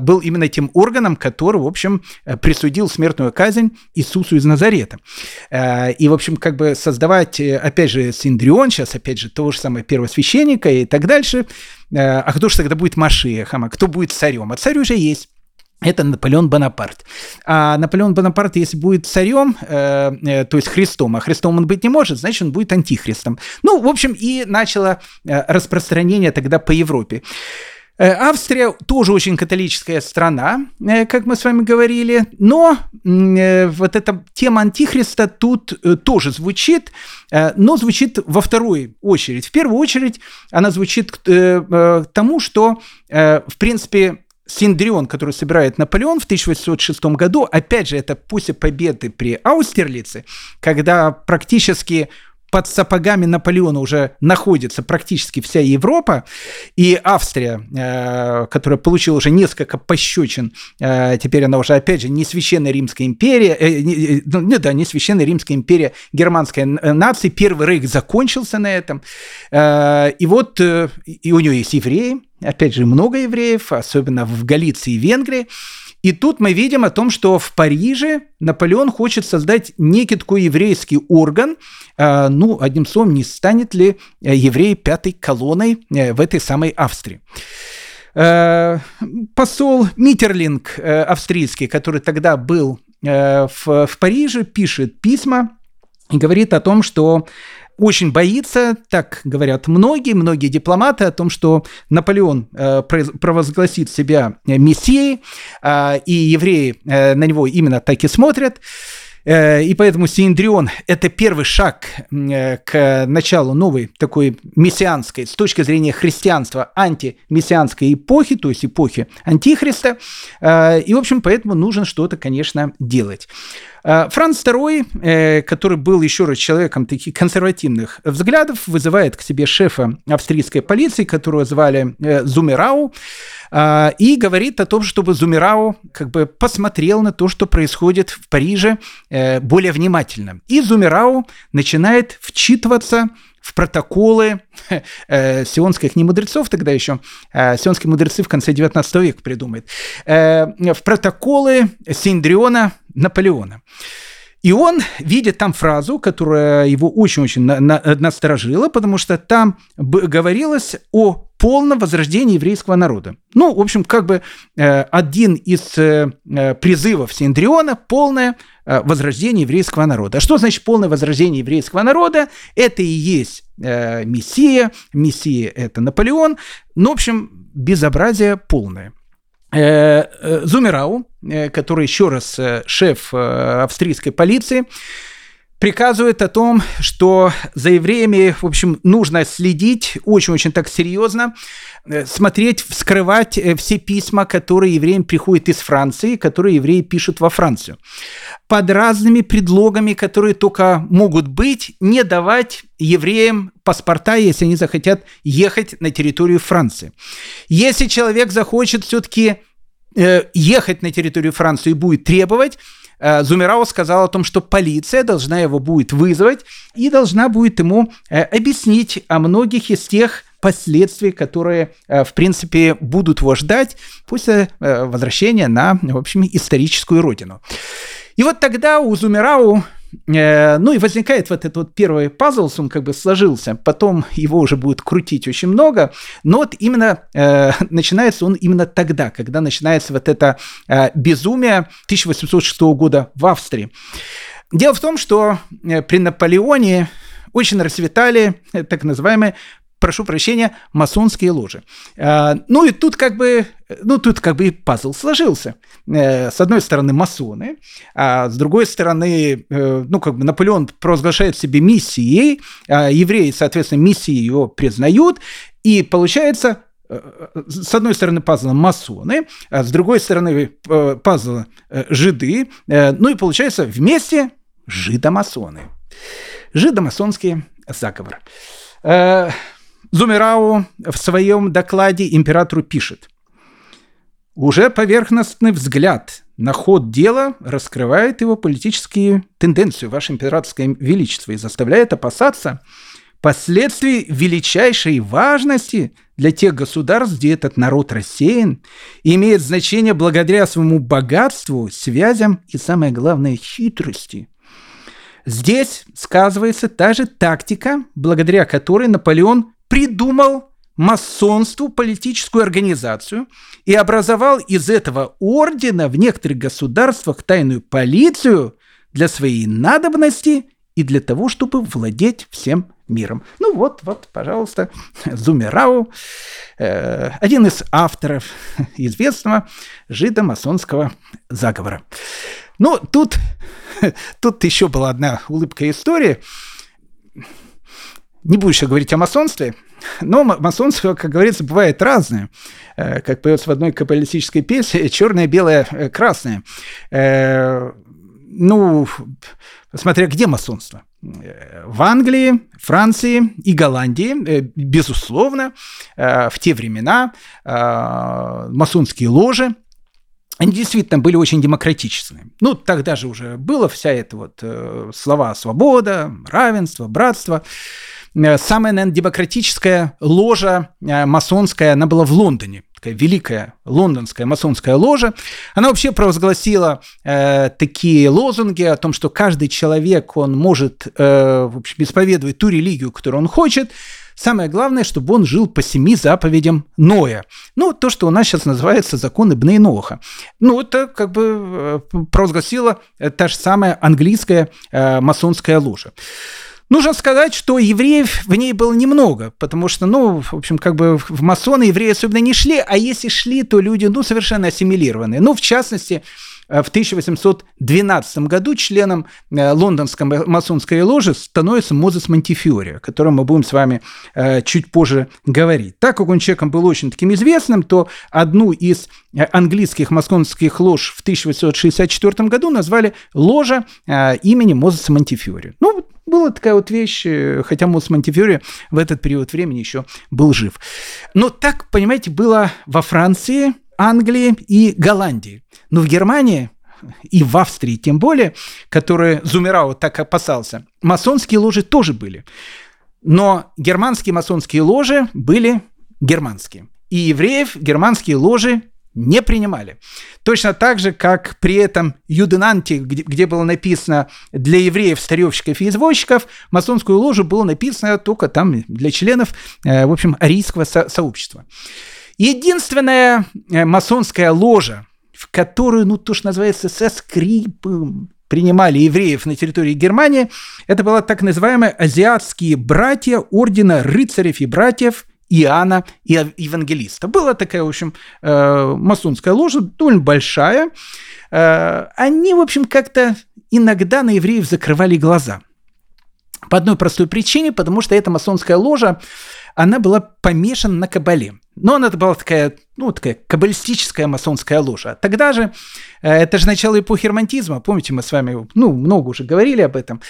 был именно тем органом, который, в общем, присудил смертную казнь Иисусу из Назарета. И, в общем, как бы создавать, опять же, Синдрион, сейчас, опять же, того же самого первосвященника и так дальше, а кто же тогда будет Машиехом, а кто будет царем? А царь уже есть. Это Наполеон Бонапарт. А Наполеон Бонапарт, если будет царем, э, э, то есть Христом, а Христом он быть не может, значит, он будет антихристом. Ну, в общем, и начало э, распространение тогда по Европе. Э, Австрия тоже очень католическая страна, э, как мы с вами говорили, но вот эта тема антихриста тут тоже звучит, но звучит во второй очередь. В первую очередь она звучит к тому, что, в принципе, Синдрион, который собирает Наполеон в 1806 году, опять же, это после победы при Аустерлице, когда практически под сапогами Наполеона уже находится практически вся Европа, и Австрия, э, которая получила уже несколько пощечин, э, теперь она уже, опять же, не священная Римская империя, э, не, ну, да, не священная Римская империя германской нации, Первый рейх закончился на этом, и вот и у нее есть евреи, опять же, много евреев, особенно в Галиции и Венгрии, и тут мы видим о том, что в Париже Наполеон хочет создать некий такой еврейский орган. А, ну, одним словом, не станет ли э, еврей пятой колонной э, в этой самой Австрии. Э, посол Миттерлинг австрийский, который тогда был в, в Париже, пишет письма и говорит о том, что очень боится, так говорят многие, многие дипломаты, о том, что Наполеон э, провозгласит себя мессией, э, и евреи э, на него именно так и смотрят. Э, и поэтому Синдрион – это первый шаг э, к началу новой такой мессианской, с точки зрения христианства, антимессианской эпохи, то есть эпохи Антихриста. Э, и, в общем, поэтому нужно что-то, конечно, делать. Э, Франц II, э, который был еще раз человеком таких консервативных взглядов, вызывает к себе шефа австрийской полиции, которого звали э, Зумерау, и говорит о том, чтобы Зумерау как бы посмотрел на то, что происходит в Париже более внимательно. И Зумерау начинает вчитываться в протоколы э, сионских не мудрецов тогда еще, э, сионские мудрецы в конце 19 века придумают, э, в протоколы Синдриона Наполеона. И он видит там фразу, которая его очень-очень на, на, насторожила, потому что там говорилось о полном возрождении еврейского народа. Ну, в общем, как бы э, один из э, э призывов Синдриона – полное возрождение еврейского народа. А что значит полное возрождение еврейского народа? Это и есть э, Мессия, Мессия – это Наполеон. Ну, в общем, безобразие полное. Э, э, Зумерау, э, который еще раз шеф австрийской полиции, приказывает о том, что за евреями, в общем, нужно следить очень-очень так серьезно, смотреть, вскрывать все письма, которые евреям приходят из Франции, которые евреи пишут во Францию. Под разными предлогами, которые только могут быть, не давать евреям паспорта, если они захотят ехать на территорию Франции. Если человек захочет все-таки э, ехать на территорию Франции и будет требовать, э, Зумерау сказал о том, что полиция должна его будет вызвать и должна будет ему э, объяснить о многих из тех последствий, которые, э, в принципе, будут его ждать после э, возвращения на, в общем, историческую родину. И вот тогда у Зумерау Э, ну и возникает вот этот вот первый пазл, он как бы сложился, потом его уже будет крутить очень много, но вот именно э, начинается он именно тогда, когда начинается вот это э, безумие 1806 года в Австрии. Дело в том, что при Наполеоне очень расцветали так называемые прошу прощения, масонские ложи. А, ну и тут как бы, ну тут как бы и пазл сложился. Э, с одной стороны масоны, а с другой стороны, э, ну как бы Наполеон провозглашает себе миссией, а евреи, соответственно, миссии ее признают, и получается э, с одной стороны пазл масоны, а с другой стороны пазл жиды, ну и получается вместе жидомасоны. Жидомасонский заговор. Зумерау в своем докладе императору пишет. Уже поверхностный взгляд на ход дела раскрывает его политические тенденции, Ваше Императорское Величество, и заставляет опасаться последствий величайшей важности для тех государств, где этот народ рассеян, и имеет значение благодаря своему богатству, связям и, самое главное, хитрости. Здесь сказывается та же тактика, благодаря которой Наполеон придумал масонству политическую организацию и образовал из этого ордена в некоторых государствах тайную полицию для своей надобности и для того, чтобы владеть всем миром. Ну вот, вот, пожалуйста, Зумерау, э, один из авторов известного жидомасонского заговора. Ну, тут, тут еще была одна улыбка истории – не буду еще говорить о масонстве, но масонство, как говорится, бывает разное. Э, как поется в одной каббалистической песне, черное, белое, э, красное. Э, ну, смотря где масонство. В Англии, Франции и Голландии, безусловно, в те времена масонские ложи они действительно были очень демократичны. Ну, тогда же уже было вся эта вот слова «свобода», «равенство», «братство». Э, самая, наверное, демократическая ложа э, масонская, она была в Лондоне такая великая лондонская масонская ложа, она вообще провозгласила э, такие лозунги о том, что каждый человек, он может э, в общем, исповедовать ту религию, которую он хочет, Самое главное, чтобы он жил по семи заповедям Ноя. Ну, то, что у нас сейчас называется закон Ибн Ноха. Ну, это как бы э, провозгласила та же самая английская э, масонская ложа. Нужно сказать, что евреев в ней было немного, потому что, ну, в общем, как бы в масоны евреи особенно не шли, а если шли, то люди, ну, совершенно ассимилированные. Ну, в частности, в 1812 году членом лондонской масонской ложи становится Мозес Монтифиори, о котором мы будем с вами чуть позже говорить. Так как он человеком был очень таким известным, то одну из английских масонских лож в 1864 году назвали ложа имени Мозеса Монтифиори. Ну, была такая вот вещь, э, хотя Мосс Монтифьори в этот период времени еще был жив. Но так, понимаете, было во Франции, Англии и Голландии. Но в Германии и в Австрии тем более, которые Зумерау так опасался, масонские ложи тоже были. Но германские масонские ложи были германские. И евреев германские ложи не принимали. Точно так же, как при этом Юденанте, где, где было написано для евреев, старевщиков и извозчиков, масонскую ложу было написано только там для членов, э, в общем, арийского со- сообщества. Единственная э, масонская ложа, в которую, ну, то, что называется, со скрипом, принимали евреев на территории Германии, это была так называемая азиатские братья ордена рыцарев и братьев Иоанна и Евангелиста. Была такая, в общем, э, масонская ложа, довольно большая. Э, они, в общем, как-то иногда на евреев закрывали глаза. По одной простой причине, потому что эта масонская ложа, она была помешана на кабале. Но она была такая, ну, такая каббалистическая масонская ложа. Тогда же, э, это же начало эпохи романтизма, помните, мы с вами, ну, много уже говорили об этом.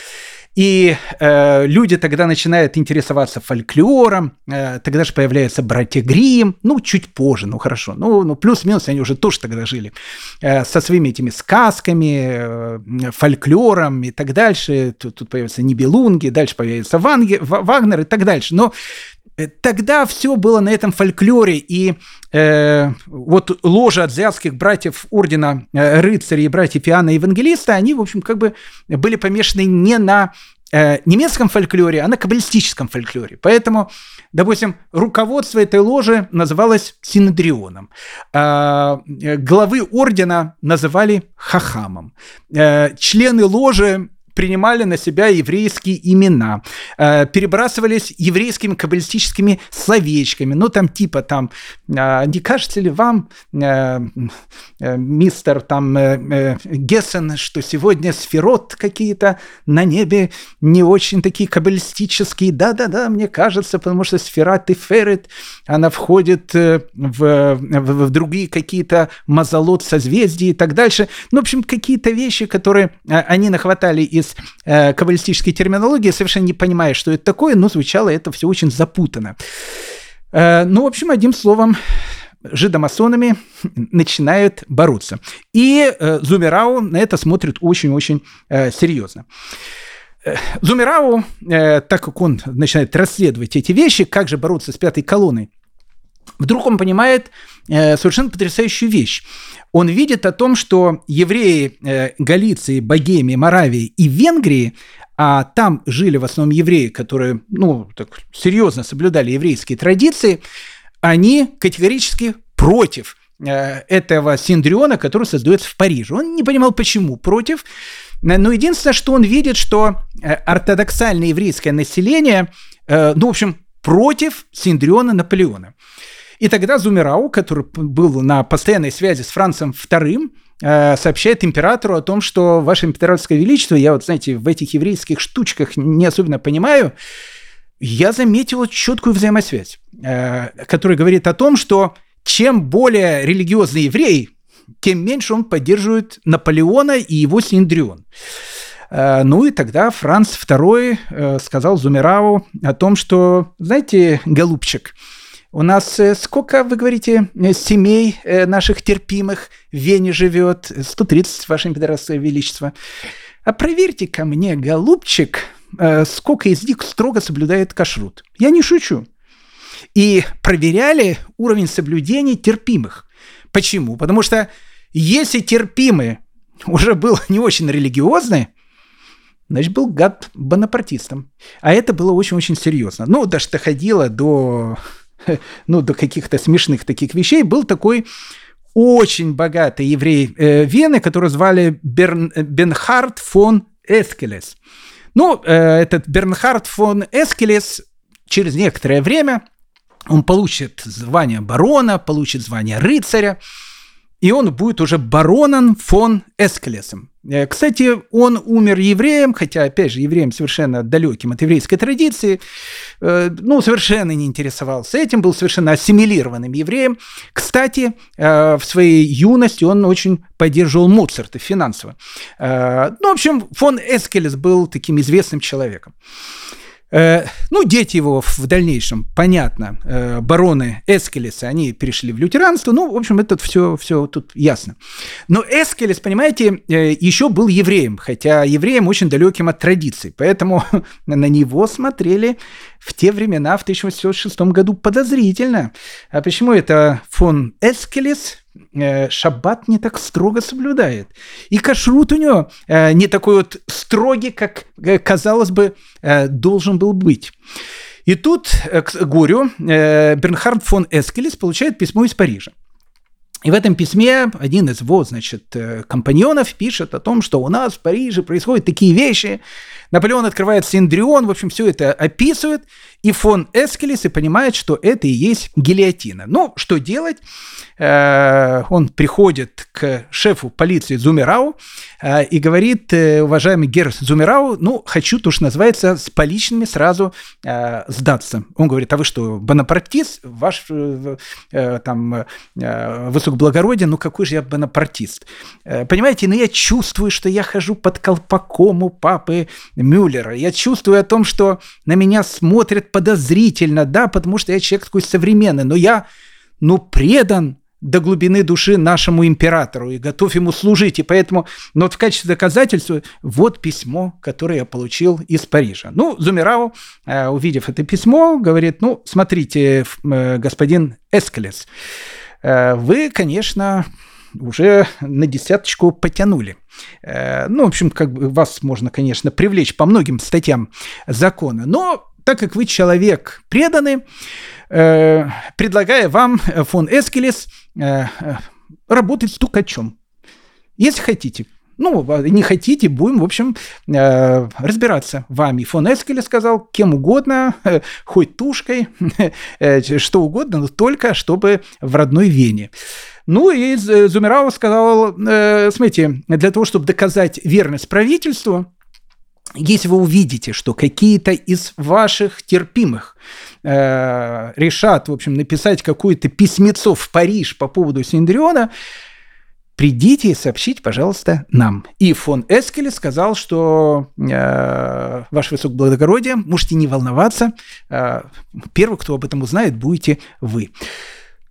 И э, люди тогда начинают интересоваться фольклором, э, тогда же появляются братья Грим, ну, чуть позже, ну, хорошо, ну, ну плюс-минус они уже тоже тогда жили, э, со своими этими сказками, э, фольклором и так дальше. Тут, тут появятся Нибелунги, дальше появится Вагнер и так дальше. Но тогда все было на этом фольклоре, и э, вот ложа азиатских братьев ордена э, рыцарей и братьев Иоанна Евангелиста, они, в общем, как бы были помешаны не на э, немецком фольклоре, а на каббалистическом фольклоре. Поэтому, допустим, руководство этой ложи называлось Синодрионом. Э, главы ордена называли Хахамом. Э, члены ложи принимали на себя еврейские имена, э, перебрасывались еврейскими каббалистическими словечками, ну там типа там, э, не кажется ли вам, э, мистер там Гессен, что сегодня сферот какие-то на небе не очень такие каббалистические, да-да-да, мне кажется, потому что сфера Теферет, она входит в, в, в другие какие-то мазолот созвездий и так дальше. Ну, в общем, какие-то вещи, которые они нахватали из из э, каббалистической терминологии, совершенно не понимая, что это такое, но звучало это все очень запутанно. Э, ну, в общем, одним словом, жидомасонами начинают бороться. И э, Зумерау на это смотрит очень-очень э, серьезно. Э, Зумерау, э, так как он начинает расследовать эти вещи, как же бороться с пятой колонной, вдруг он понимает э, совершенно потрясающую вещь он видит о том, что евреи э, Галиции, Богемии, Моравии и Венгрии, а там жили в основном евреи, которые ну, так, серьезно соблюдали еврейские традиции, они категорически против э, этого синдриона, который создается в Париже. Он не понимал, почему против, но единственное, что он видит, что ортодоксальное еврейское население, ну, в общем, против синдриона Наполеона. И тогда Зумерау, который был на постоянной связи с Францем II, э, сообщает императору о том, что Ваше Императорское Величество, я вот, знаете, в этих еврейских штучках не особенно понимаю, я заметил четкую взаимосвязь, э, которая говорит о том, что чем более религиозный еврей, тем меньше он поддерживает Наполеона и его Синдрион. Э, ну и тогда Франц II сказал Зумерау о том, что, знаете, голубчик, у нас э, сколько, вы говорите, э, семей э, наших терпимых в Вене живет? 130, Ваше Императорское Величество. А проверьте ко мне, голубчик, сколько из них строго соблюдает кашрут. Я не шучу. И проверяли уровень соблюдения терпимых. Почему? Потому что если терпимый уже был не очень религиозный, значит, был гад бонапартистом. А это было очень-очень серьезно. Ну, даже доходило до ну, до каких-то смешных таких вещей, был такой очень богатый еврей э, Вены, которого звали Берн, Бенхард фон Эскелес. Ну, э, этот Бернхард фон Эскелес через некоторое время он получит звание барона, получит звание рыцаря, и он будет уже бароном фон Эскелесом. Э, кстати, он умер евреем, хотя, опять же, евреем совершенно далеким от еврейской традиции, э, ну, совершенно не интересовался этим, был совершенно ассимилированным евреем. Кстати, э, в своей юности он очень поддерживал Моцарта финансово. Ну, в общем, фон Эскелес был таким известным человеком. Э, ну, дети его в дальнейшем, понятно, э, бароны Эскелеса, они перешли в лютеранство, ну, в общем, это все, все тут ясно. Но Эскелес, понимаете, э, еще был евреем, хотя евреем очень далеким от традиций, поэтому на него смотрели в те времена, в 1806 году, подозрительно. А почему это фон Эскелес Э, шаббат не так строго соблюдает. И кашрут у него э, не такой вот строгий, как, э, казалось бы, должен был быть. И тут к горю Бернхард фон Эскелес получает письмо из Парижа. И в этом письме один из его, значит, компаньонов пишет о том, что у нас в Париже происходят такие вещи. Наполеон открывает Синдрион, в общем, все это описывает. И фон Эскелес и понимает, что это и есть гильотина. Ну, что делать? Э, он приходит к шефу полиции Зумерау э, и говорит, э, уважаемый Гер Зумерау, ну, хочу, то, что называется, с поличными сразу сдаться. Он говорит, а вы что, бонапартист? Ваш там высокоблагородие, ну, какой же я бонапартист? Понимаете, ну, я чувствую, что я хожу под колпаком у папы Мюллера. Я чувствую о том, что на меня смотрят подозрительно, да, потому что я человек такой современный, но я, ну, предан до глубины души нашему императору и готов ему служить. И поэтому, но вот в качестве доказательства, вот письмо, которое я получил из Парижа. Ну, Зумерау, э, увидев это письмо, говорит, ну, смотрите, э, господин Эскелес, э, вы, конечно, уже на десяточку потянули. Ну, в общем, как бы вас можно, конечно, привлечь по многим статьям закона, но так как вы человек преданный, э, предлагаю вам, э, фон Эскелес, э, э, работать стукачом. Если хотите. Ну, не хотите, будем, в общем, э, разбираться вами. Фон Эскелес сказал, кем угодно, э, хоть тушкой, э, что угодно, но только чтобы в родной Вене. Ну и Зумерау сказал, э, смотрите, для того, чтобы доказать верность правительству, если вы увидите, что какие-то из ваших терпимых э, решат, в общем, написать какое-то письмецо в Париж по поводу Синдриона, придите и сообщите, пожалуйста, нам. И фон Эскеле сказал, что э, ваше высокоблагородие, можете не волноваться, э, первый, кто об этом узнает, будете вы.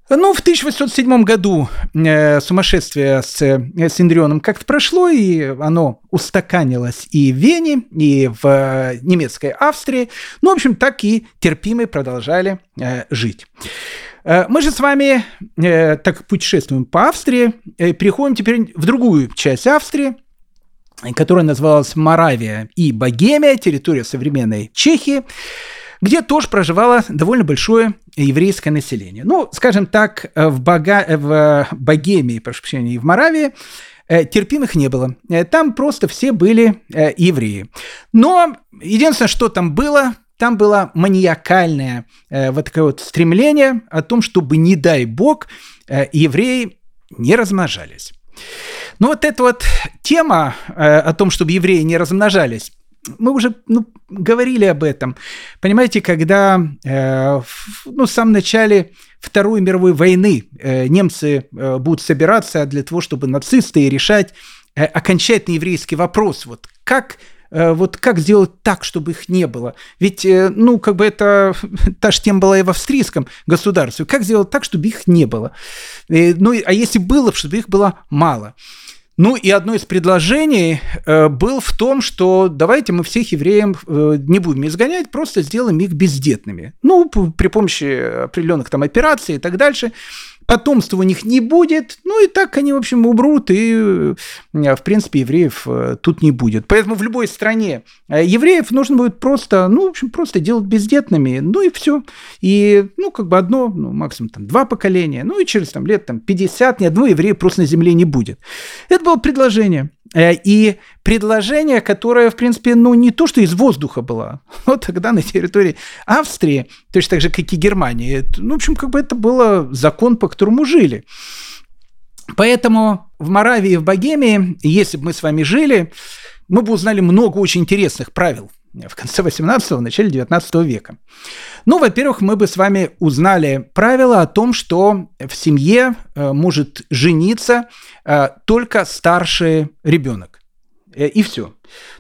Ну, в 1807 году э, сумасшествие с, э, с Индрионом как-то прошло, и оно устаканилось и в Вене, и в э, немецкой Австрии. Ну, в общем, так и терпимые продолжали э, жить. Э, мы же с вами, э, так путешествуем по Австрии, э, переходим теперь в другую часть Австрии, которая называлась Моравия и Богемия, территория современной Чехии где тоже проживало довольно большое еврейское население. Ну, скажем так, в, Бога... в Богемии, прошу прощения, и в Моравии э, терпимых не было. Э, там просто все были э, евреи. Но единственное, что там было, там было маниакальное вот такое вот стремление о том, чтобы, не дай бог, евреи не размножались. Ну вот эта вот тема о том, чтобы евреи не размножались, мы уже ну, говорили об этом. Понимаете, когда э, в, ну, в самом начале Второй мировой войны э, немцы э, будут собираться для того, чтобы нацисты решать э, окончательный еврейский вопрос. Вот как э, вот как сделать так, чтобы их не было? Ведь, э, ну, как бы это, та же тема была и в австрийском государстве. Как сделать так, чтобы их не было? И, ну, а если было, чтобы их было мало? Ну и одно из предложений э, был в том, что давайте мы всех евреев э, не будем изгонять, просто сделаем их бездетными. Ну, при помощи определенных там операций и так дальше потомства у них не будет, ну и так они, в общем, умрут, и, э, в принципе, евреев э, тут не будет. Поэтому в любой стране э, евреев нужно будет просто, ну, в общем, просто делать бездетными, ну и все. И, ну, как бы одно, ну, максимум там два поколения, ну и через там лет там 50 ни одного еврея просто на земле не будет. Это было предложение. Э, и предложение, которое, в принципе, ну, не то, что из воздуха было, но тогда на территории Австрии, точно так же, как и Германии, ну, в общем, как бы это был закон, по которому жили. Поэтому в Моравии и в Богемии, если бы мы с вами жили, мы бы узнали много очень интересных правил в конце 18-го, начале 19 века. Ну, во-первых, мы бы с вами узнали правила о том, что в семье э, может жениться э, только старший ребенок. Э, и все.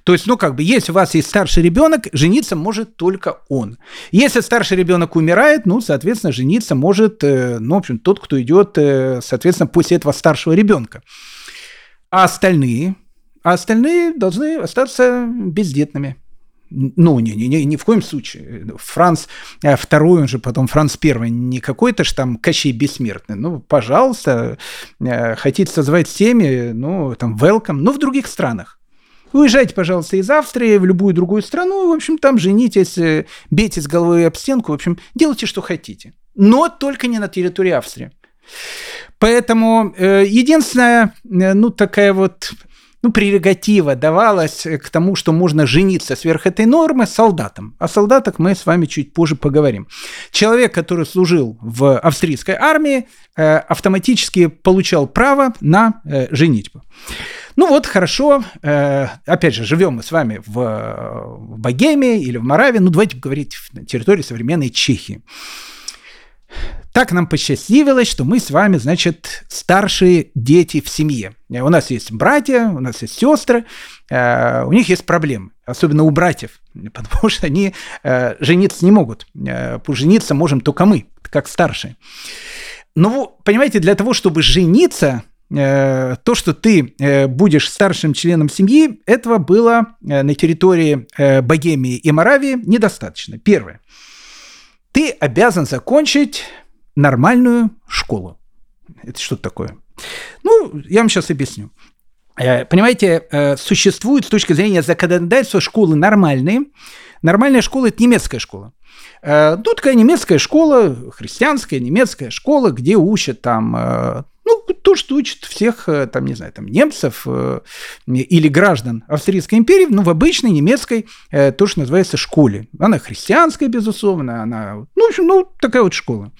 То есть, ну, как бы, если у вас есть старший ребенок, жениться может только он. Если старший ребенок умирает, ну, соответственно, жениться может, ну, в общем, тот, кто идет, соответственно, после этого старшего ребенка. А остальные, а остальные должны остаться бездетными. Ну, не, не, не, ни в коем случае. Франц второй, он же потом Франц первый, не какой-то ж там Кощей Бессмертный. Ну, пожалуйста, хотите созвать семьи, ну, там, welcome, но в других странах. Уезжайте, пожалуйста, из Австрии в любую другую страну, в общем, там женитесь, э, бейтесь головой об стенку, в общем, делайте, что хотите. Но только не на территории Австрии. Поэтому э, единственная, э, ну, такая вот ну, прерогатива давалась к тому, что можно жениться сверх этой нормы солдатам. О солдатах мы с вами чуть позже поговорим. Человек, который служил в австрийской армии, э, автоматически получал право на э, женитьбу. Ну вот, хорошо. Э, опять же, живем мы с вами в Богемии или в Моравии. Ну, давайте говорить на территории современной Чехии. Так нам посчастливилось, что мы с вами, значит, старшие дети в семье. Э, у нас есть братья, у нас есть сестры, э, у них есть проблемы, особенно у братьев, потому что они э, жениться не могут. Э, жениться можем только мы, как старшие. Ну, понимаете, для того, чтобы жениться, то, что ты будешь старшим членом семьи, этого было на территории Богемии и Моравии недостаточно. Первое. Ты обязан закончить нормальную школу. Это что такое? Ну, я вам сейчас объясню. Понимаете, существуют с точки зрения законодательства школы нормальные. Нормальная школа – это немецкая школа. Ну, такая немецкая школа, христианская немецкая школа, где учат там ну, то, что учат всех, э, там, не знаю, там, немцев э, или граждан Австрийской империи, ну, в обычной немецкой, э, то, что называется школе. Она христианская, безусловно, она, ну, в общем, ну, такая вот школа.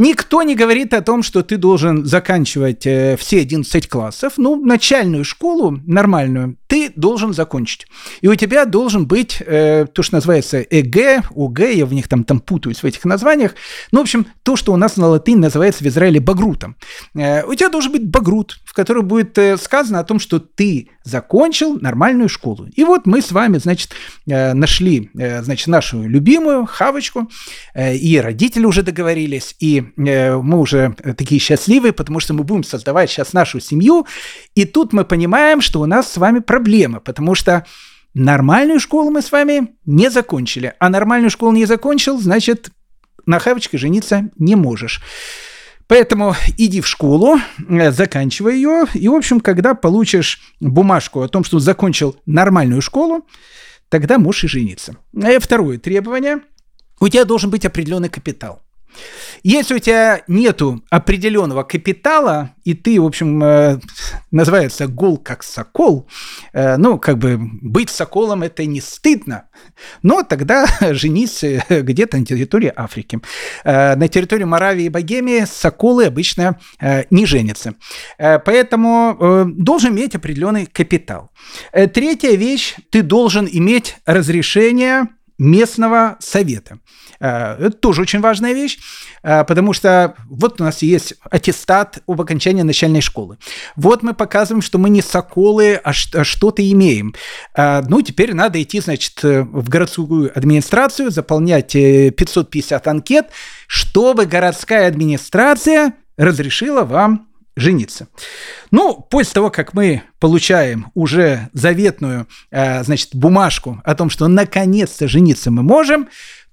Никто не говорит о том, что ты должен заканчивать э, все 11 классов. Ну, начальную школу нормальную ты должен закончить. И у тебя должен быть э, то, что называется ЭГ, ОГ, я в них там, там путаюсь в этих названиях. Ну, в общем, то, что у нас на латыни называется в Израиле багрутом. Э, у тебя должен быть багрут, в котором будет э, сказано о том, что ты закончил нормальную школу. И вот мы с вами, значит, э, нашли, э, значит, нашу любимую хавочку, э, и родители уже договорились, и мы уже такие счастливые, потому что мы будем создавать сейчас нашу семью, и тут мы понимаем, что у нас с вами проблема потому что нормальную школу мы с вами не закончили, а нормальную школу не закончил, значит, на хавочке жениться не можешь. Поэтому иди в школу, э, заканчивай ее, и, в общем, когда получишь бумажку о том, что закончил нормальную школу, тогда можешь и жениться. Э, второе требование. У тебя должен быть определенный капитал. Если у тебя нету определенного капитала, и ты, в общем, э, называется гол как сокол, э, ну, как бы быть соколом это не стыдно, но тогда женись э, где-то на территории Африки. На территории Моравии и Богемии соколы обычно не женятся. Поэтому должен иметь определенный капитал. Третья вещь, ты должен иметь разрешение местного совета. Э, это тоже очень важная вещь, э, потому что вот у нас есть аттестат об окончании начальной школы. Вот мы показываем, что мы не соколы, а, а что-то имеем. Э, ну, теперь надо идти, значит, в городскую администрацию, заполнять 550 анкет, чтобы городская администрация разрешила вам жениться. Ну, после того, как мы получаем уже заветную, значит, бумажку о том, что наконец-то жениться мы можем,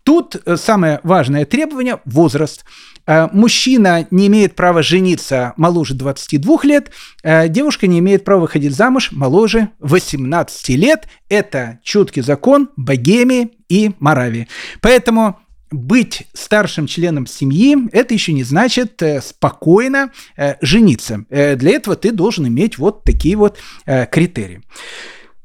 тут э, самое важное требование – возраст. Э, мужчина не имеет права жениться моложе 22 лет, девушка не имеет права выходить замуж моложе 18 лет. Это четкий закон Богемии и Моравии. Поэтому быть старшим членом семьи, это еще не значит э, спокойно э, жениться. Э, для этого ты должен иметь вот такие вот э, критерии.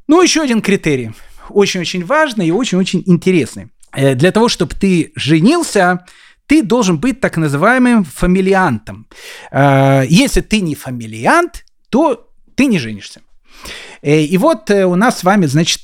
Ну, еще один критерий, очень-очень важный и очень-очень интересный. Э, для того, чтобы ты женился, ты должен быть так называемым фамилиантом. Э, если ты не фамилиант, то ты не женишься. Э, и вот у нас с вами, значит,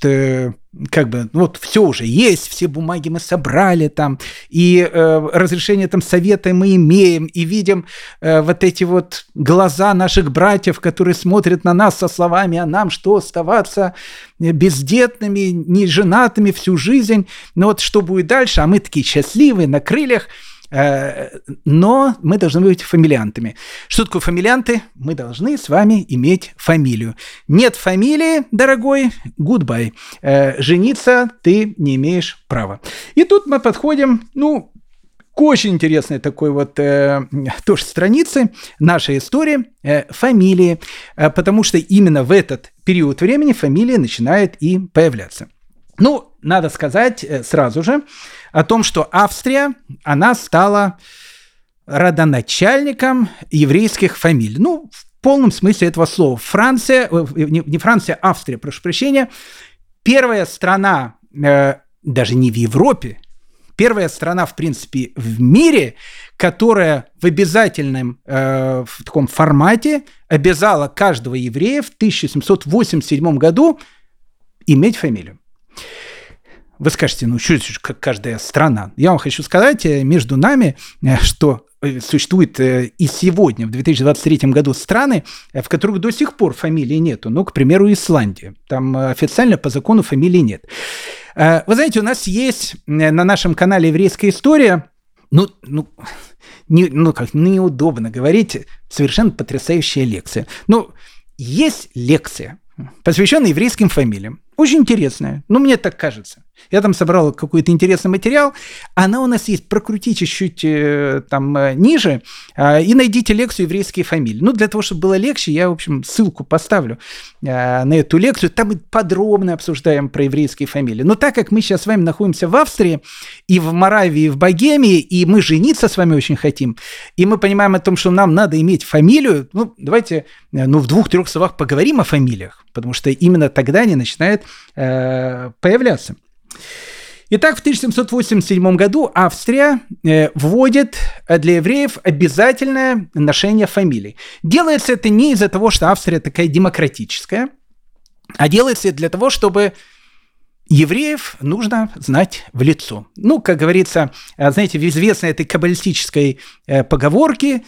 как бы, ну, вот все уже есть, все бумаги мы собрали там, и э, разрешение там совета мы имеем, и видим э, вот эти вот глаза наших братьев, которые смотрят на нас со словами, а нам что, оставаться бездетными, не женатыми всю жизнь, но вот что будет дальше, а мы такие счастливые, на крыльях – но мы должны быть фамилиантами. Что такое фамилианты? Мы должны с вами иметь фамилию. Нет фамилии, дорогой, goodbye. Э, жениться ты не имеешь права. И тут мы подходим, ну, к очень интересной такой вот э, тоже странице нашей истории э, фамилии, э, потому что именно в этот период времени фамилия начинает и появляться. Ну, надо сказать э, сразу же, о том, что Австрия, она стала родоначальником еврейских фамилий. Ну, в полном смысле этого слова. Франция, э, не Франция, а Австрия, прошу прощения, первая страна, э, даже не в Европе, первая страна, в принципе, в мире, которая в обязательном в таком формате обязала каждого еврея в 1787 году иметь фамилию. Вы скажете, ну что как каждая страна? Я вам хочу сказать э, между нами, э, что э, существует и сегодня, в 2023 году, страны, в которых до сих пор фамилии нету. Ну, к примеру, Исландия. Там официально по закону фамилии нет. Вы знаете, у нас есть на нашем канале «Еврейская история» ну, ну, не, ну как, неудобно говорить, совершенно потрясающая лекция. Ну, есть лекция, посвященная еврейским фамилиям. Очень интересная, ну, мне так кажется. Я там собрал какой-то интересный материал. Она у нас есть. Прокрутите чуть-чуть э, там э, ниже э, и найдите лекцию «Еврейские фамилии». Ну, для того, чтобы было легче, я, в общем, ссылку поставлю на эту лекцию. Там мы подробно обсуждаем про еврейские фамилии. Но так как мы сейчас с вами находимся в Австрии, и в Моравии, и в Богемии, и мы жениться с вами очень хотим, и мы понимаем о том, что нам надо иметь фамилию, ну, давайте ну, в двух-трех словах поговорим о фамилиях, потому что именно тогда они начинают э, появляться. Итак, в 1787 году Австрия э, вводит для евреев обязательное ношение фамилий. Делается это не из-за того, что Австрия такая демократическая, а делается для того, чтобы евреев нужно знать в лицо. Ну, как говорится, э, знаете, в известной этой каббалистической э, поговорке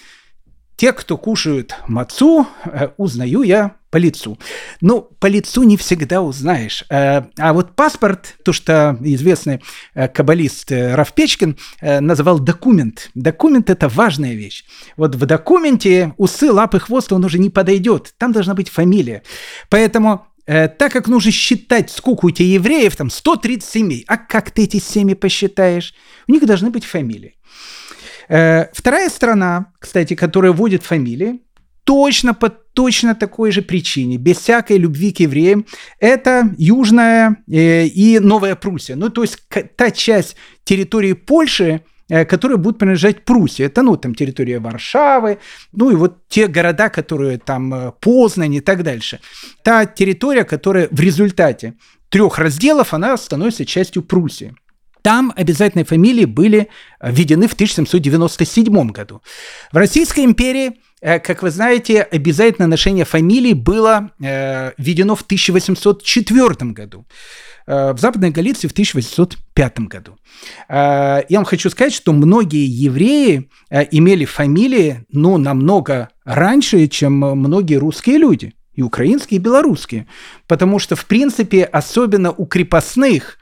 те, кто кушают мацу, э, узнаю я по лицу. Ну, по лицу не всегда узнаешь. Э, а вот паспорт, то, что известный э, каббалист Раф Печкин называл документ. Документ – это важная вещь. Вот в документе усы, лапы, хвост, он уже не подойдет. Там должна быть фамилия. Поэтому так как нужно считать, сколько у тебя евреев, там 130 семей, а как ты эти семьи посчитаешь? У них должны быть фамилии. Э, вторая страна, кстати, которая вводит фамилии, точно по точно такой же причине, без всякой любви к евреям, это Южная э, и Новая Пруссия. Ну, то есть та часть территории Польши, э, которая будет принадлежать Пруссии. Это, ну, там территория Варшавы, ну, и вот те города, которые там Познань и так дальше. Та территория, которая в результате трех разделов, она становится частью Пруссии. Там обязательные фамилии были э, введены в 1797 году. В Российской империи, э, как вы знаете, обязательное ношение фамилий было э, введено в 1804 году. В Западной Галиции в 1805 году. Я вам хочу сказать, что многие евреи имели фамилии, ну, намного раньше, чем многие русские люди и украинские, и белорусские. Потому что, в принципе, особенно у крепостных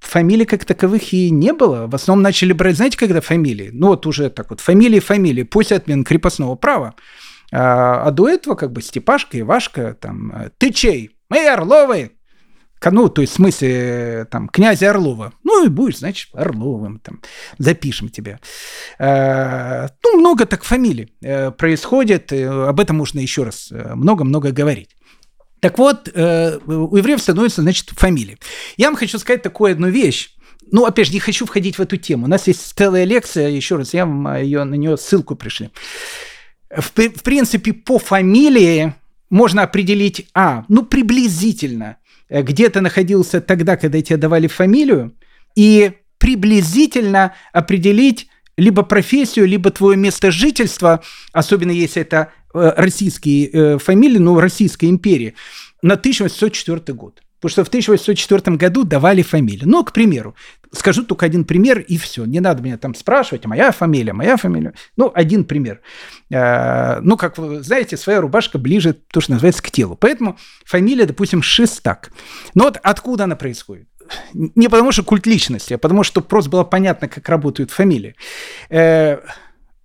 фамилий как таковых и не было. В основном начали брать, знаете, когда фамилии? Ну вот уже так вот, фамилии, фамилии, после отмены крепостного права. А, а до этого как бы Степашка, Ивашка, там, ты чей? Мы Орловы. Ну, то есть в смысле, там, князя Орлова. Ну, и будешь, значит, Орловым, там, запишем тебя. А, ну, много так фамилий э, происходит, об этом можно еще раз э, много-много говорить. Так вот, э, у евреев становится, значит, фамилия. Я вам хочу сказать такую одну вещь. Ну, опять же, не хочу входить в эту тему. У нас есть целая лекция, еще раз, я вам ее, на нее ссылку пришли. В, в принципе, по фамилии можно определить, а, ну, приблизительно, э, где ты находился тогда, когда тебе давали фамилию, и приблизительно определить либо профессию, либо твое место жительства, особенно если это российские э, фамилии, ну, Российской империи, на 1804 год. Потому что в 1804 году давали фамилию. Ну, к примеру, скажу только один пример, и все. Не надо меня там спрашивать, моя фамилия, моя фамилия. Ну, один пример. Э, ну, как вы знаете, своя рубашка ближе, то, что называется, к телу. Поэтому фамилия, допустим, Шестак. Но вот откуда она происходит? Не потому что культ личности, а потому что просто было понятно, как работают фамилии.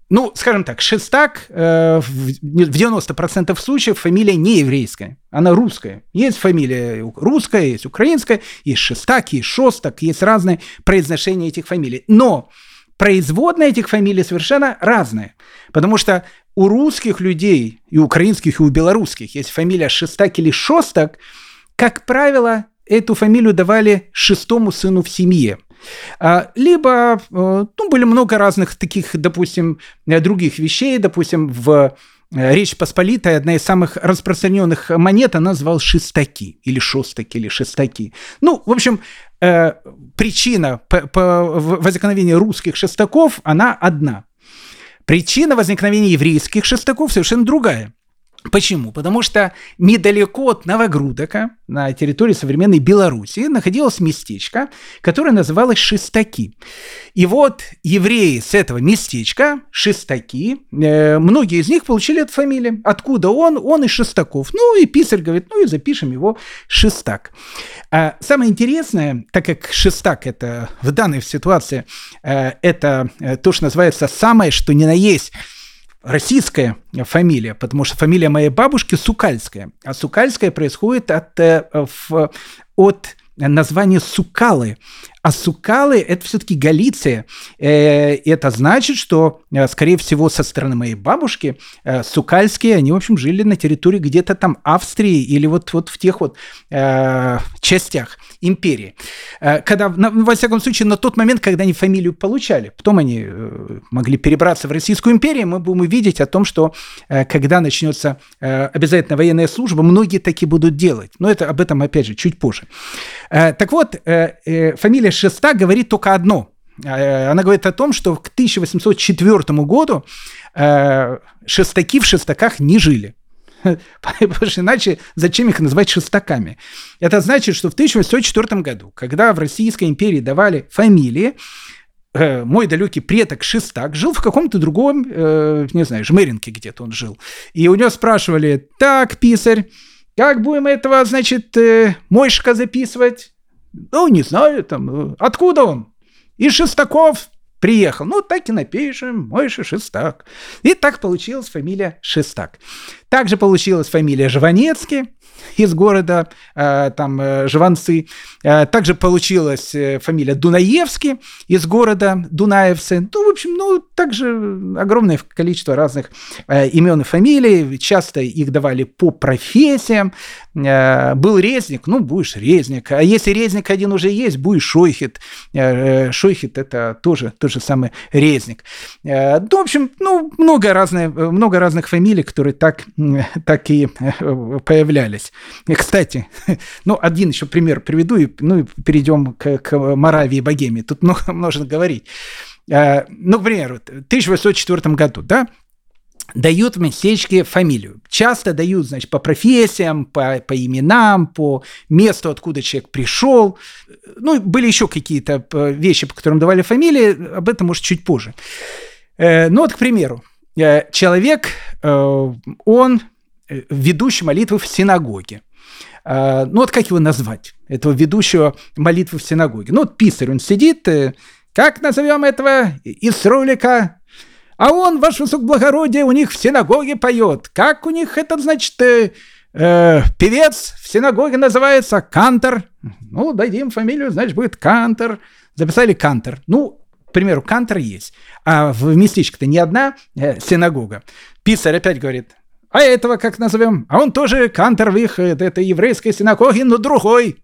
Ну, скажем так, Шестак э, в 90% случаев фамилия не еврейская, она русская. Есть фамилия русская, есть украинская, есть Шестак, есть Шостак, есть разные произношения этих фамилий. Но производные этих фамилий совершенно разные. Потому что у русских людей, и украинских, и у белорусских есть фамилия Шестак или Шостак, как правило, эту фамилию давали шестому сыну в семье. А, либо, э, ну, были много разных таких, допустим, э, других вещей, допустим, в э, Речь Посполитая, одна из самых распространенных монет, она называлась шестаки, или шостаки, или шестаки. Ну, в общем, причина возникновения русских шестаков, она одна. Причина возникновения еврейских шестаков совершенно другая. Почему? Потому что недалеко от Новогрудока, на территории современной Беларуси, находилось местечко, которое называлось Шестаки. И вот евреи с этого местечка, Шестаки, э, многие из них получили эту фамилию. Откуда он? Он из Шестаков. Ну и писарь говорит, ну и запишем его Шестак. А самое интересное, так как Шестак это в данной ситуации, э, это э, то, что называется самое, что ни на есть российская фамилия, потому что фамилия моей бабушки Сукальская. А Сукальская происходит от, э, от названия Сукалы. А Сукалы – это все-таки Галиция. Э, это значит, что, э, скорее всего, со стороны моей бабушки э, Сукальские, они, в общем, жили на территории где-то там Австрии или вот, вот в тех вот частях империи. Когда, во всяком случае, на тот момент, когда они фамилию получали. Потом они могли перебраться в Российскую империю, мы будем видеть о том, что когда начнется обязательно военная служба, многие таки будут делать. Но это об этом, опять же, чуть позже. Так вот, фамилия Шеста говорит только одно. Э, она говорит о том, что к 1804 году э, шестаки в шестаках не жили. Потому что иначе зачем их называть шестаками? Это значит, что в 1804 году, когда в Российской империи давали фамилии, э, мой далекий предок Шестак жил в каком-то другом, не знаю, Жмеринке где-то он жил. И у него спрашивали, так, писарь, как будем этого, значит, мойшка записывать? Ну, не знаю, там, э, откуда он? Из Шестаков приехал. Ну, так и напишем, Мойша Шестак. И так получилась фамилия Шестак. Также получилась фамилия Жванецкий из города, э, там, э, Жванцы. Э, также получилась фамилия Дунаевский из города Дунаевцы. Ну, в общем, ну, также огромное количество разных имен и фамилий. Часто их давали по профессиям. Был резник, ну, будешь резник. А если резник один уже есть, будешь шойхит. Шойхит – это тоже тот же самый резник. Ну, в общем, ну, много, разных, много разных фамилий, которые так, так и появлялись. И, кстати, ну, один еще пример приведу, и, ну, и перейдем к, к Моравии и Богемии. Тут много можно говорить. А, ну, к примеру, в 1804 году, да, дают в местечке фамилию. Часто дают, значит, по профессиям, по, по именам, по месту, откуда человек пришел. Ну, были еще какие-то э, вещи, по которым давали фамилии, об этом, может, чуть позже. Э, ну, вот, к примеру, э, человек, он ведущий молитвы в синагоге. А, ну вот как его назвать, этого ведущего молитвы в синагоге? Ну вот писарь, он сидит, э, как назовем этого из ролика? А он, ваше высокоблагородие, у них в синагоге поет. Как у них этот, значит, э, э, певец в синагоге называется Кантор. Ну, дадим фамилию, значит, будет Кантор. Записали Кантор. Ну, к примеру, Кантор есть. А в местечке-то не одна э, синагога. Писарь опять говорит, а этого как назовем? А он тоже кантор в их этой еврейской синагоги, но другой.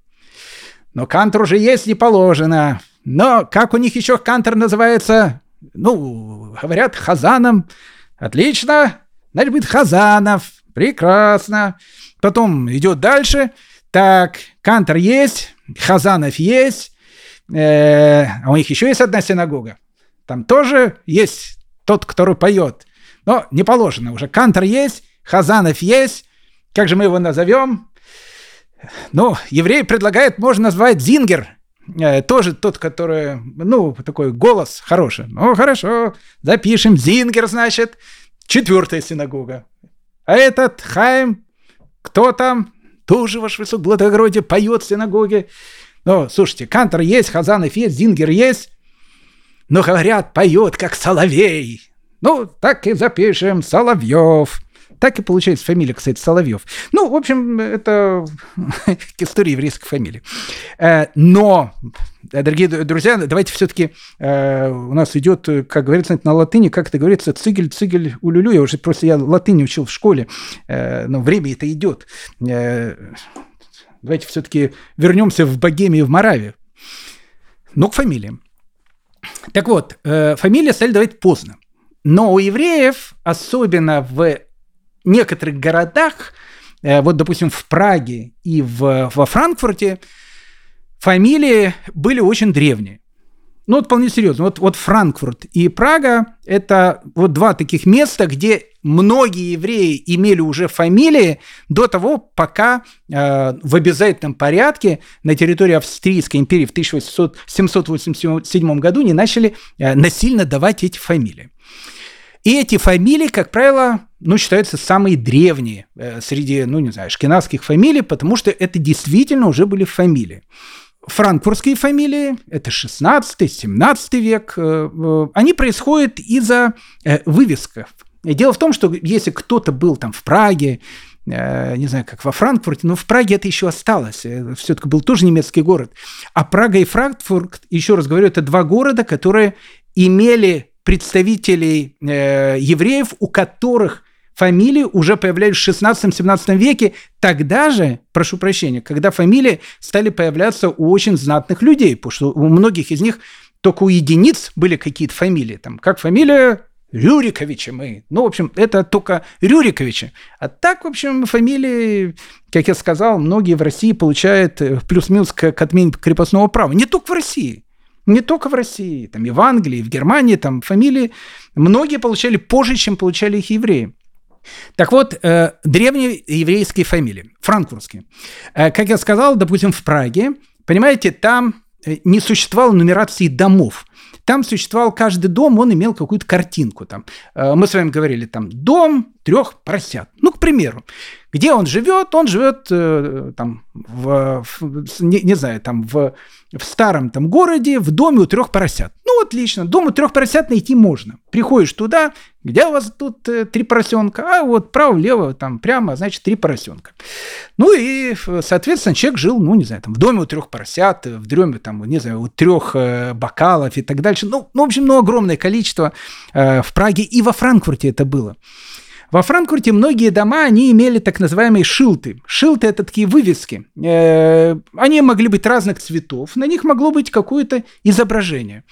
Но кантор уже есть не положено. Но как у них еще кантор называется? Ну, говорят, Хазаном. Отлично. Значит, будет Хазанов. Прекрасно. Потом идет дальше. Так, кантор есть, Хазанов есть. Э, а у них еще есть одна синагога. там тоже есть тот, который поет. Но не положено уже. Кантор есть, Хазанов есть. Как же мы его назовем? Ну, еврей предлагает, можно назвать Зингер. Э, тоже тот, который, ну, такой голос хороший. Ну, хорошо, запишем. Зингер, значит, четвертая синагога. А этот Хайм, кто там? Тоже, ваше высокоблагородие, поет в синагоге. Ну, слушайте, Кантор есть, Хазанов есть, Зингер есть. Но, говорят, поет, как соловей. Ну, так и запишем Соловьев. Так и получается фамилия, кстати, Соловьев. Ну, в общем, это история еврейской фамилии. Э, но, дорогие друзья, давайте все-таки э, у нас идет, как говорится на латыни, как это говорится, цигель, цигель, улюлю. Я уже просто я латынь учил в школе, э, но время это идет. Давайте все-таки вернемся в Богемию, в Моравию. Ну, к фамилиям. Так вот, фамилия стали давать поздно. Но у евреев, особенно в некоторых городах, э, вот, допустим, в Праге и в, во Франкфурте, фамилии были очень древние. Ну, вот вполне серьезно. Вот, вот Франкфурт и Прага – это вот два таких места, где многие евреи имели уже фамилии до того, пока э, в обязательном порядке на территории Австрийской империи в 1787 году не начали э, насильно давать эти фамилии. И эти фамилии, как правило, ну, считаются самые древние э, среди, ну, не знаю, шкинавских фамилий, потому что это действительно уже были фамилии. Франкфуртские фамилии, это 16-17 век, э, э, они происходят из-за вывесков. Дело в том, что если кто-то был там в Праге, не знаю, как во Франкфурте, но в Праге это еще осталось. Все-таки был тоже немецкий город. А Прага и Франкфурт, еще раз говорю, это два города, которые имели представителей э, евреев, у которых фамилии уже появлялись в 16-17 веке, тогда же, прошу прощения, когда фамилии стали появляться у очень знатных людей, потому что у многих из них только у единиц были какие-то фамилии, там, как фамилия Рюриковича мы. Ну, в общем, это только Рюриковича. А так, в общем, фамилии, как я сказал, многие в России получают э, плюс-минус к, к отмене крепостного права. Не только в России. Не только в России, там и в Англии, и в Германии, там фамилии многие получали позже, чем получали их евреи. Так вот, э, древние еврейские фамилии, франкфуртские. Э, как я сказал, допустим, в Праге, понимаете, там э, не существовало нумерации домов. Там существовал каждый дом, он имел какую-то картинку. Там. Э, мы с вами говорили, там, дом трех поросят. Ну, к примеру. Где он живет? Он живет э, там, в, в, не, не знаю, там, в, в старом там городе, в доме у трех поросят. Ну, отлично, дом у трех поросят найти можно. Приходишь туда, где у вас тут э, три поросенка? А вот право-лево, там прямо, значит, три поросенка. Ну и, соответственно, человек жил, ну, не знаю, там в доме у трех поросят, в доме, там, не знаю, у трех э, бокалов и так дальше. Ну, ну в общем, ну, огромное количество э, в Праге и во Франкфурте это было. Во Франкфурте многие дома, они имели так называемые шилты. Шилты – это такие вывески. Э, они могли быть разных цветов, на них могло быть какое-то изображение.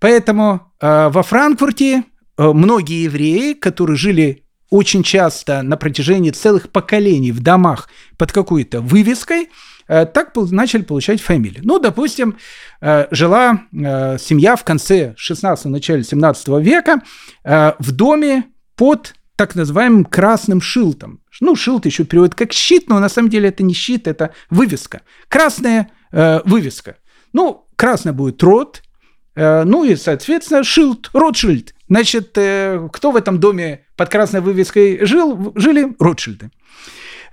Поэтому э, во Франкфурте э, многие евреи, которые жили очень часто на протяжении целых поколений в домах под какой-то вывеской, так начали получать фамилии. Ну, допустим, жила семья в конце 16 начале 17 века в доме под так называемым красным шилтом. Ну, шилт еще переводит как щит, но на самом деле это не щит, это вывеска. Красная э, вывеска. Ну, красная будет рот, э, ну и, соответственно, шилт, Ротшильд. Значит, э, кто в этом доме под красной вывеской жил? Жили Ротшильды.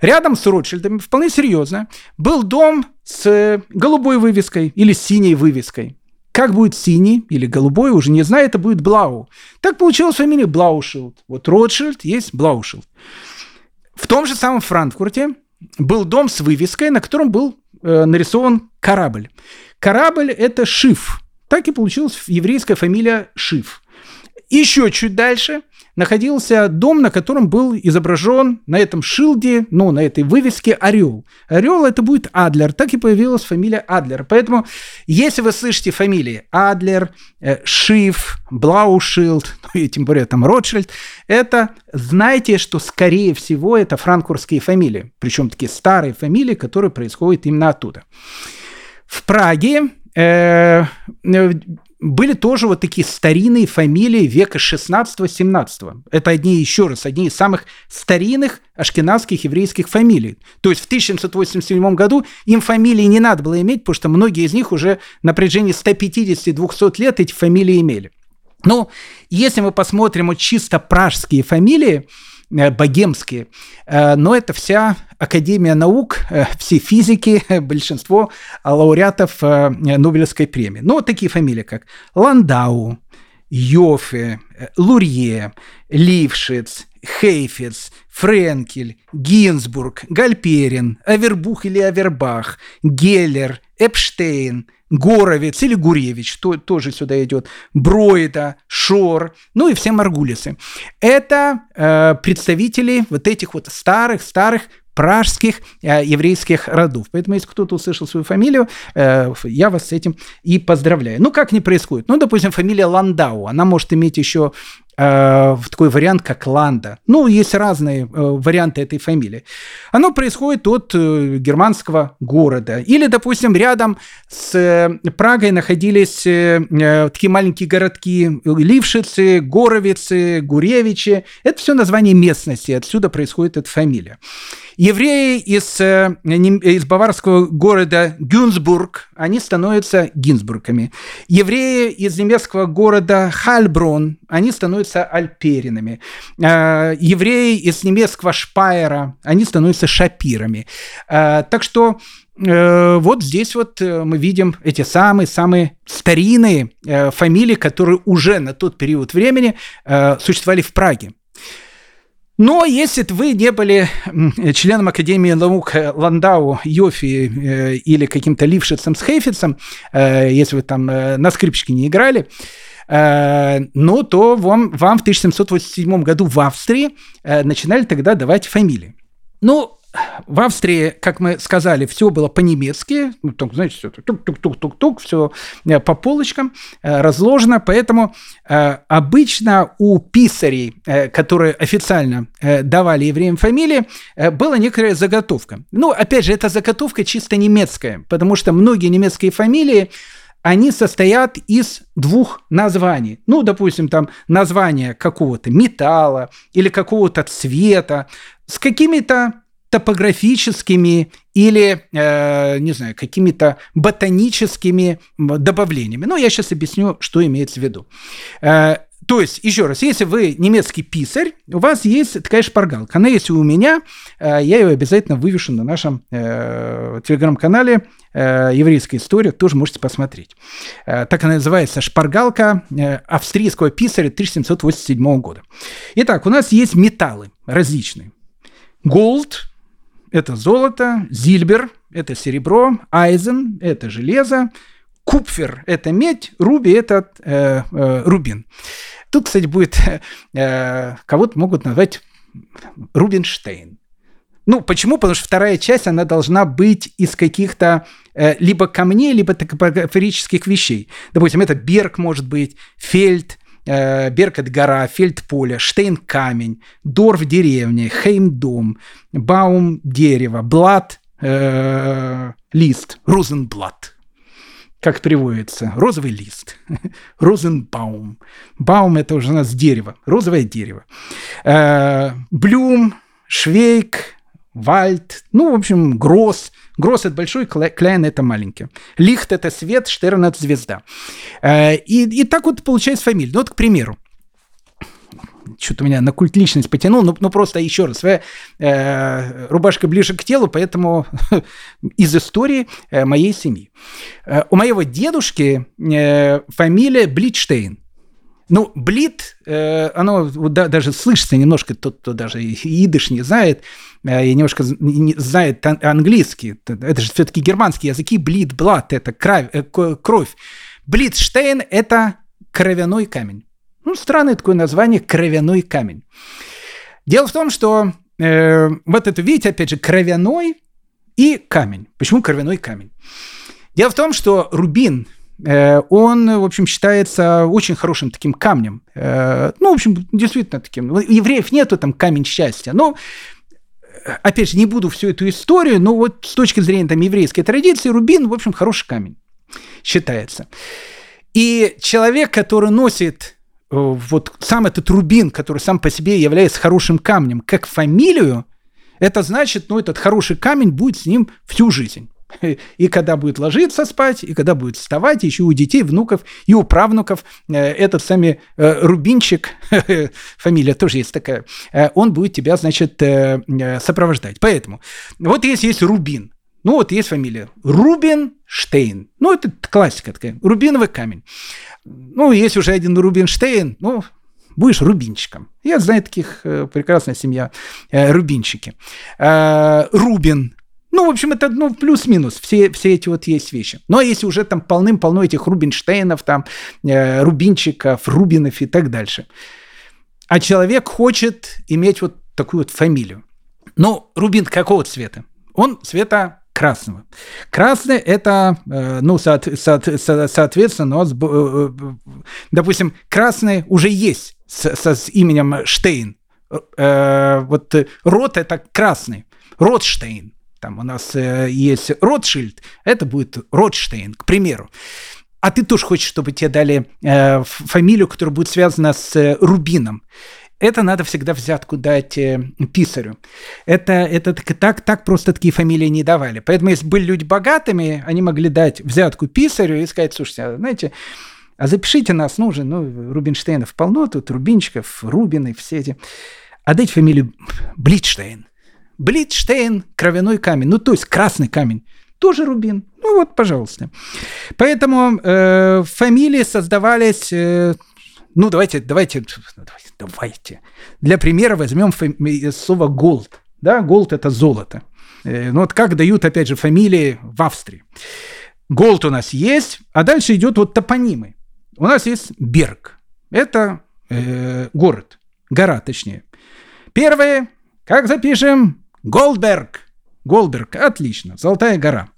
Рядом с Ротшильдами, вполне серьезно, был дом с голубой вывеской или синей вывеской. Как будет синий или голубой, уже не знаю, это будет Блау. Так получилось фамилия Блаушилд. Вот Ротшильд есть Блаушилд. В том же самом Франкфурте был дом с вывеской, на котором был э, нарисован корабль. Корабль – это Шиф. Так и получилась еврейская фамилия Шиф. Еще чуть дальше находился дом, на котором был изображен на этом шилде, ну, на этой вывеске орел. Орел это будет Адлер, так и появилась фамилия Адлер. Поэтому, если вы слышите фамилии Адлер, э, Шиф, Блаушилд, ну и тем более там Ротшильд, это знайте, что скорее всего это франкфуртские фамилии, причем такие старые фамилии, которые происходят именно оттуда. В Праге э, были тоже вот такие старинные фамилии века 16-17. Это одни, еще раз, одни из самых старинных ашкенадских еврейских фамилий. То есть в 1787 году им фамилии не надо было иметь, потому что многие из них уже на протяжении 150-200 лет эти фамилии имели. Но если мы посмотрим вот чисто пражские фамилии, богемские. Э, но это вся Академия наук, э, все физики, большинство лауреатов Нобелевской премии. Ну, такие фамилии, как Ландау, Йофе, Лурье, Лившиц, Хейфец, Френкель, Гинзбург, Гальперин, Авербух или Авербах, Геллер, Эпштейн – Горовец или Гуревич, то, тоже сюда идет, Броида, Шор, ну и все Маргулисы. Это э, представители вот этих вот старых-старых пражских э, еврейских родов. Поэтому, если кто-то услышал свою фамилию, э, я вас с этим и поздравляю. Ну, как не происходит? Ну, допустим, фамилия Ландау, она может иметь еще в такой вариант, как Ланда. Ну, есть разные э, варианты этой фамилии. Оно происходит от э, германского города. Или, допустим, рядом с Прагой находились такие маленькие городки Лившицы, Горовицы, Гуревичи. Это все название местности, отсюда происходит эта фамилия. Евреи из, э, из баварского города Гюнсбург, они становятся Гинзбургами. Евреи из немецкого города Хальброн, они становятся альперинами. Э, евреи из немецкого Шпайера, они становятся шапирами. Э, так что вот здесь вот мы видим эти самые-самые старинные фамилии, которые уже на тот период времени существовали в Праге. Но если вы не были членом Академии наук Ландау, Йофи э, или каким-то Лившицем с Хейфицем, э, если вы там э, на скрипочке не играли, ну, то вам, вам в 1787 году в Австрии начинали тогда давать фамилии. Ну, в Австрии, как мы сказали, все было по-немецки, ну, так, знаете, все тук-тук-тук-тук-тук, все э, по полочкам э, разложено, поэтому э, обычно у писарей, которые официально давали евреям фамилии, была некоторая заготовка. Ну, опять же, эта заготовка чисто немецкая, потому что многие немецкие фамилии они состоят из двух названий. Ну, допустим, там название какого-то металла или какого-то цвета с какими-то топографическими или, э, не знаю, какими-то ботаническими добавлениями. Но я сейчас объясню, что имеется в виду. Э, то есть, еще раз, если вы немецкий писарь, у вас есть такая шпаргалка. Она есть у меня, э, я ее обязательно вывешу на нашем э, телеграм-канале э, «Еврейская история», тоже можете посмотреть. Э, так она называется «Шпаргалка э, австрийского писаря 1787 года». Итак, у нас есть металлы различные. Голд, это золото, зильбер – это серебро, айзен – это железо, купфер – это медь, руби – это э, э, рубин. Тут, кстати, будет, э, кого-то могут назвать Рубинштейн. Ну, почему? Потому что вторая часть, она должна быть из каких-то э, либо камней, либо топографических вещей. Допустим, это Берг может быть, Фельд, э, Беркет гора, Фельдполе, Штейн камень, Дорф деревня, Хейм дом, Баум дерево, Блат э, лист, Розенблат. Как переводится? Розовый лист. Розенбаум. Баум – это уже у нас дерево, розовое дерево. Э, Блюм, Швейк, Вальд, ну, в общем, Гросс. Гросс – это большой, Кляйн – это маленький. Лихт – это свет, Штерн – это звезда. Э, и, и так вот получается фамилия. Ну, вот, к примеру, что-то меня на культ личность потянул, ну, ну просто еще раз, своя э, рубашка ближе к телу, поэтому из истории э, моей семьи. Э, у моего дедушки э, фамилия Блитштейн. Ну, блит, э, оно да, даже слышится немножко, тот, кто даже идыш не знает, э, и немножко не знает английский. Это же все-таки германские языки. Блит, блат – это. Э, кровь. Блитштейн – это кровяной камень. Ну, странное такое название – кровяной камень. Дело в том, что э, вот это, видите, опять же, кровяной и камень. Почему кровяной камень? Дело в том, что рубин – он, в общем, считается очень хорошим таким камнем. Э, ну, в общем, действительно таким. У евреев нету там камень счастья. Но опять же, не буду всю эту историю, но вот с точки зрения там еврейской традиции, рубин, в общем, хороший камень считается. И человек, который носит э, вот сам этот рубин, который сам по себе является хорошим камнем, как фамилию, это значит, ну, этот хороший камень будет с ним всю жизнь. И когда будет ложиться спать, и когда будет вставать, еще у детей, внуков и у правнуков э, этот самый э, Рубинчик, фамилия тоже есть такая, он будет тебя, значит, сопровождать. Поэтому вот если есть Рубин, ну вот есть фамилия Рубинштейн. Ну это классика такая, рубиновый камень. Ну есть уже один Рубинштейн, ну будешь рубинчиком. Я знаю таких, э, прекрасная семья, э, рубинчики. Э, Рубин, ну, в общем, это ну, плюс-минус, все, все эти вот есть вещи. А если уже там полным-полно этих Рубинштейнов, там, э, Рубинчиков, Рубинов и так дальше. А человек хочет иметь вот такую вот фамилию. Ну, Рубин какого цвета? Он цвета красного. Красный это, э, ну, со, со, со, соответственно, у нас, э, допустим, красный уже есть с, со, с именем Штейн. Э, вот рот это красный, Ротштейн. Там у нас есть Ротшильд, это будет Ротштейн, к примеру. А ты тоже хочешь, чтобы тебе дали фамилию, которая будет связана с Рубином это надо всегда взятку дать э, писарю. Это, это так, так просто такие фамилии не давали. Поэтому, если были люди богатыми, они могли дать взятку писарю и сказать, слушайте, а, знаете, а запишите нас, ну уже, ну, Рубинштейнов полно, тут Рубинчиков, Рубины, все эти. А дайте фамилию Блитштейн. Блитштейн – кровяной камень, ну, то есть красный камень. Тоже Рубин. Ну вот, пожалуйста. Поэтому э, фамилии создавались э, ну, давайте, давайте, давайте. Для примера возьмем слово gold. Да, gold – это золото. Э, ну, вот как дают, опять же, фамилии в Австрии. Gold у нас есть, а дальше идет вот топонимы. У нас есть Берг. Это э, город, гора точнее. Первое, как запишем? Голдберг. Голдберг, отлично, Золотая гора.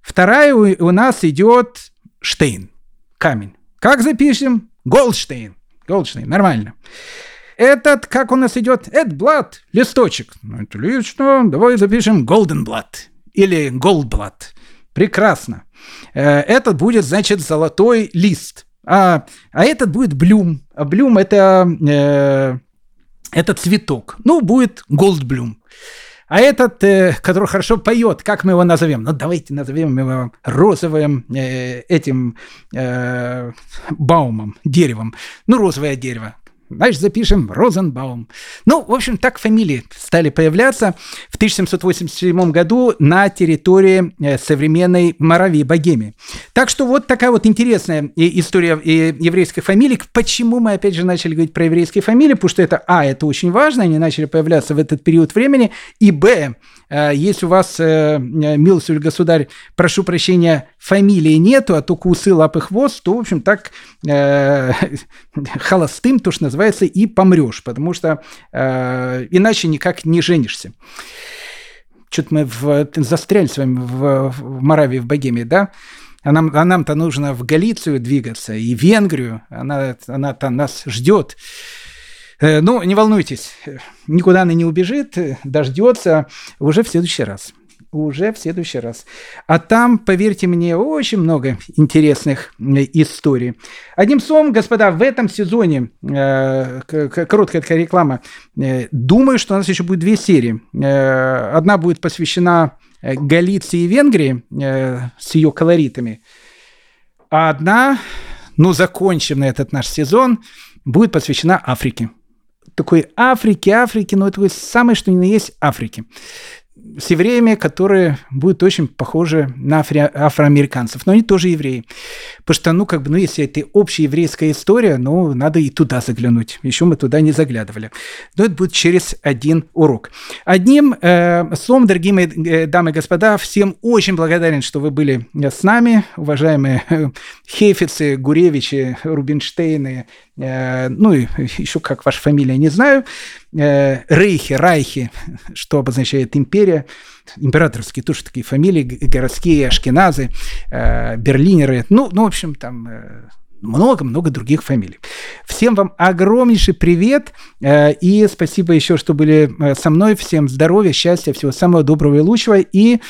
Вторая у, у нас идет Штейн, камень. Как запишем? Голдштейн. Голдштейн, нормально. Этот, как у нас идет? Эдблат, листочек. Ну, отлично, давай запишем Голденблат или Голдблат. Прекрасно. Э, этот будет, значит, золотой лист. А, а этот будет блюм. А блюм это, э, это цветок. Ну, будет голдблюм. А этот, э, который хорошо поет, как мы его назовем? Ну, давайте назовем его розовым э, этим э, баумом, деревом. Ну, розовое дерево. Значит, запишем Розенбаум. Ну, в общем, так фамилии стали появляться в 1787 году на территории э, современной Моравии, Богемии. Так что вот такая вот интересная история еврейской фамилии. Почему мы, опять же, начали говорить про еврейские фамилии? Потому что это, а, это очень важно, они начали появляться в этот период времени, и, б, Э, если у вас, э, милостивый государь, прошу прощения, фамилии нету, а только усы, лапы, хвост, то, в общем, так э, холостым, то, что называется, и помрешь, потому что э, иначе никак не женишься. Что-то мы в, застряли с вами в, в Моравии, в Богемии, да? А, нам, а нам-то нужно в Галицию двигаться и в Венгрию. Она, она-то нас ждет. Э, ну, не волнуйтесь, никуда она не убежит, дождется уже в следующий раз уже в следующий раз. А там, поверьте мне, очень много интересных э, историй. Одним словом, господа, в этом сезоне, э, короткая такая реклама, э, думаю, что у нас еще будет две серии. Одна будет посвящена Галиции и Венгрии с ее колоритами, а одна, ну, закончим на этот наш сезон, будет посвящена Африке такой Африки, Африки, но это самое, что ни на есть Африки с евреями, которые будут очень похожи на афроамериканцев, но они тоже евреи. Потому что, ну, как бы, ну, если это общая еврейская история, ну, надо и туда заглянуть. Еще мы туда не заглядывали. Но это будет через один урок. Одним э, словом, дорогие мои э, дамы и господа, всем очень благодарен, что вы были с нами, уважаемые э, Хейфицы, Гуревичи, Рубинштейны, э, ну, и еще как ваша фамилия, не знаю, э, Рейхи, Райхи, что обозначает империя, императорские тоже такие фамилии, городские, ашкеназы, э, берлинеры, ну, ну, в общем, там э, много-много других фамилий. Всем вам огромнейший привет э, и спасибо еще, что были со мной. Всем здоровья, счастья, всего самого доброго и лучшего. И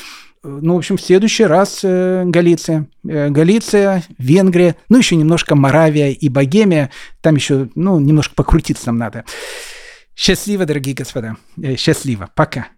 ну, в общем, в следующий раз Галиция. Галиция, Венгрия, ну, еще немножко Моравия и Богемия. Там еще, ну, немножко покрутиться нам надо. Счастливо, дорогие господа. Счастливо. Пока.